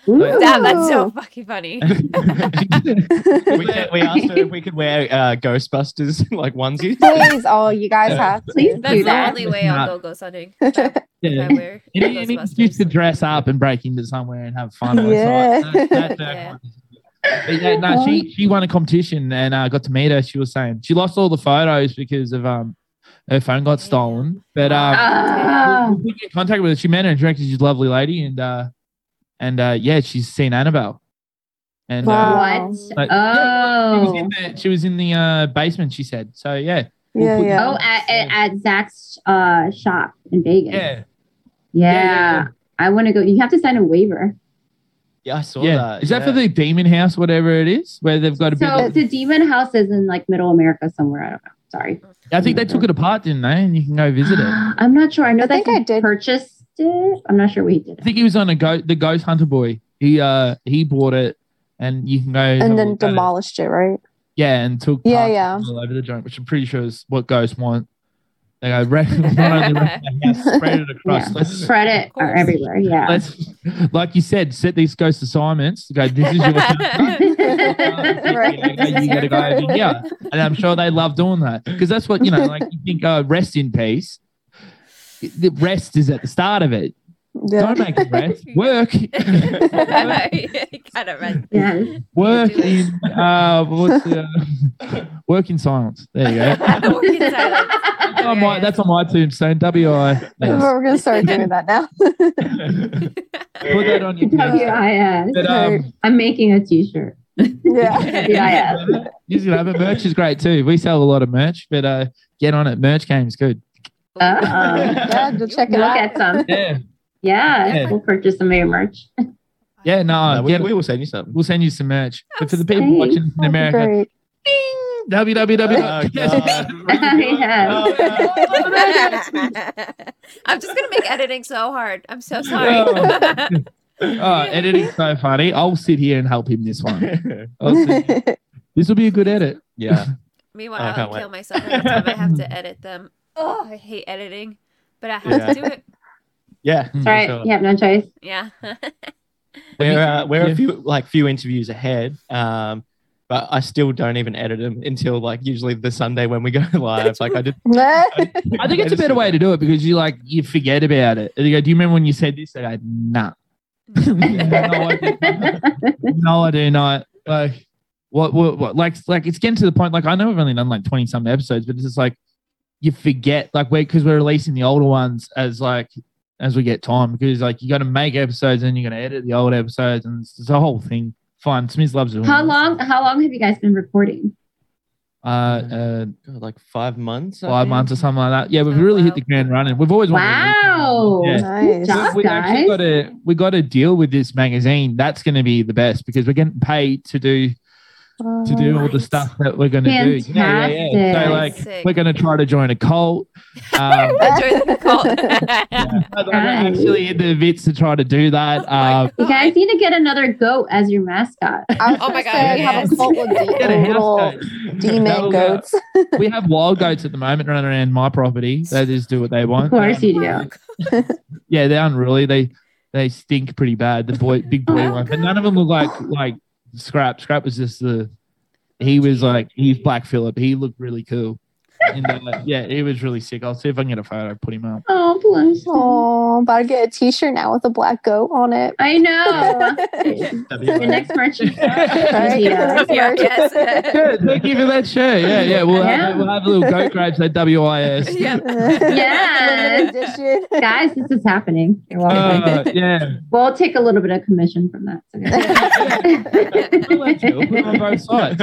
E: Ooh.
A: Damn, that's so fucking funny.
B: we, can, we asked her if we could wear uh, Ghostbusters like onesies.
C: Please, oh, you guys
D: Yeah.
C: have to.
E: Please
A: That's
E: do
A: the only way I'll go ghost hunting. If I
D: yeah.
A: wear
D: Any, any excuse to dress up and break into somewhere and have fun. on
C: Yeah.
D: site. That- that's
A: Yeah.
D: Kind of- But yeah, no, she she won a competition and I uh, got to meet her. She was saying she lost all the photos because of um her phone got stolen. But um,
E: Ah.
D: we put you in contact with her. She met her and she reckons she's a lovely lady and uh and uh yeah, she's seen Annabelle. And uh,
C: Wow.
E: What?
D: like, yeah, she was
E: Oh.
D: in the, she was in the uh, basement. She said so. Yeah,
C: Yeah,
D: put you-
C: yeah.
E: Oh, at, at, at Zach's uh, shop in Vegas.
D: yeah,
E: Yeah.
D: yeah, yeah.
E: I want to go. You have to sign a waiver.
B: Yeah, I saw
D: yeah.
B: that.
D: Is that for the Demon House, whatever it is, where they've got a bit?
E: So
D: Of,
E: the Demon House is in like Middle America somewhere. I don't know. Sorry.
D: I think they took it apart, didn't they? And you can go visit it.
E: I'm not sure. I know
C: I
E: that
C: think I did.
E: purchased it. I'm not sure we he did.
D: I think he was on a go the Ghost Hunter boy. He uh he bought it, and you can go have
C: And then
D: look at it.
C: demolished it, right?
D: Yeah, and took
C: Yeah, yeah.
D: all over the joint, which I'm pretty sure is what ghosts want. They go wreck, not only wreck spread it across.
E: Yeah.
D: Let's,
E: Spread it everywhere. Yeah.
D: let's, like you said, set these ghost assignments. Go, this is your.
C: Right.
D: you gotta go over here, and I'm sure they love doing that because that's what you know. Like you think, oh, rest in peace. The rest is at the start of it.
C: Yeah.
D: Don't make it rest. Work.
A: kind of right.
E: yes.
D: Work in uh, what's the, uh, work in silence. There you go.
A: Work in silence.
D: That's on my, that's on my tombstone. W I.
C: We're gonna start doing that now.
D: Put that on your tombstone.
E: W-I-S.
D: But, um,
E: I'm making a t-shirt.
C: yeah.
E: W-I-S.
D: Use it, but merch is great too. We sell a lot of merch, but uh, get on it. Merch game's good.
E: Oh.
C: Yeah, go check it
E: We'll
C: out.
E: get some.
D: Yeah,
E: Yeah,
D: Yeah.
E: we'll purchase some of your merch.
D: yeah. No,
B: No, we,
D: get,
B: we will send you something.
D: we'll send you some merch. But for the people
E: Thanks.
D: watching in America,
C: great.
D: Www.
B: Oh,
E: Yeah.
A: I'm just gonna make editing so hard. I'm so sorry.
D: Oh, editing's so funny. I'll sit here and help him this one. I'll. This will be a good edit.
B: yeah.
A: Meanwhile,
B: I
A: I'll kill
B: wait.
A: myself every time I have to edit them. Oh, I hate editing, but I have
B: Yeah.
A: to do it.
B: Yeah.
D: Mm.
B: for
E: Right.
B: sure.
E: You have no choice.
A: Yeah.
B: We're uh, we're
D: Yeah.
B: a few like few interviews ahead. Um, but I still don't even edit them until like usually the Sunday when we go live. Like I did.
D: I think it's a better way to do it because you like you forget about it. And you go, "Do you remember when you said this?" I go, "Nah." no, I did no, I do not. Like, what, what, what, like, like it's getting to the point. Like, I know we've only done like twenty some episodes, but it's just like you forget, like, we because we're releasing the older ones as like as we get time because like you got to make episodes and you're gonna edit the old episodes and it's, it's a whole thing. Fun. Smith loves doing.
E: How long? How long have you guys been recording?
D: Uh, uh,
B: like five months. I
D: five months or something like that. Yeah, we've
A: Oh,
D: really hit
A: wow.
D: the ground running. We've always wanted to
E: Wow.
D: release. Yeah.
F: nice.
E: job.
D: we actually
E: guys.
D: got to we got to deal with this magazine. That's going to be the best because we're getting paid to do to do all the stuff that we're going to do. Yeah, yeah, yeah. So like
A: Sick.
D: we're going to try to join a cult. Um,
A: Enjoy the call.
D: I'm actually in the bits to try to do that. Um,
E: You guys need to get another goat as your mascot.
A: Oh my
F: gonna
A: God,
F: say, have a cult with de-
D: get a house
F: little
D: goat.
F: demon
D: That'll
F: goats.
D: we have wild goats at the moment running around my property. They just do what they want.
E: Of course
D: Um,
E: you do.
D: yeah, they're unruly. They they stink pretty bad. The boy, big boy one, but none of them look like like Scrap. Scrap was just the. He was like he's Black Phillip. He looked really cool. And, uh, yeah, he was really sick. I'll see if I can get a photo. Put him up.
E: Oh, bless. you.
F: Oh, about to get a T-shirt now with a black goat on it.
E: I know.
B: That'd
E: Your next merchandise.
F: Right?
E: Yeah.
A: Yeah, yes.
D: Good. Thank you for that shirt. Yeah, yeah. We'll
E: Yeah.
D: have we'll have a little goat grapes at WIS.
A: Yep.
E: Yes. Guys, this is happening. You're welcome.
D: Uh, yeah.
E: we'll take a little bit of commission from that.
D: We'll let you. We'll put it on both sides.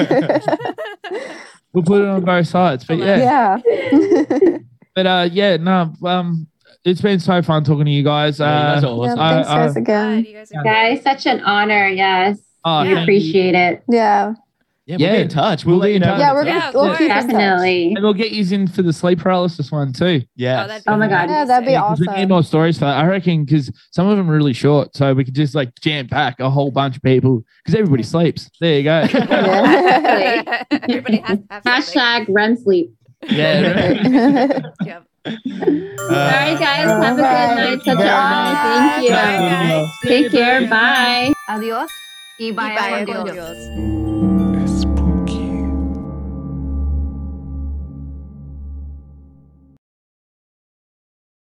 D: We'll put it on both sides. But yeah.
F: yeah.
D: But uh, yeah. No. Um, it's been so fun talking to you guys.
B: Yeah, you
D: Uh,
B: guys are awesome.
D: I-
F: Thanks, guys,
D: I-
F: again.
A: God, guys
E: such an honor. Yes.
D: oh,
E: we
D: thank you.
E: appreciate it.
F: Yeah.
B: Yeah, we'll be
D: Yeah.
B: in touch.
D: We'll
B: We'll, let you
D: in
B: know.
D: touch.
F: Yeah, we're
A: Yeah,
F: gonna
A: of
F: we'll
A: course.
F: keep in touch.
E: Definitely.
D: And we'll get you in for the sleep paralysis one too.
B: Yeah.
A: Oh, that'd
E: Oh my God.
F: Yeah, that'd be
A: sick.
D: 'Cause We need
F: awesome.
D: more stories for that. I reckon because some of them are really short, so we could just like jam pack a whole bunch of people because everybody sleeps. There you go.
F: Yeah.
A: Everybody has to have.
E: Hashtag run sleep.
D: yeah.
A: Yep.
B: Uh,
E: All right, guys. Have a good
F: Bye.
E: night. Such an Thank you.
A: Bye, guys.
E: Take care. Bye.
F: Adios.
A: Y vaya con Dios.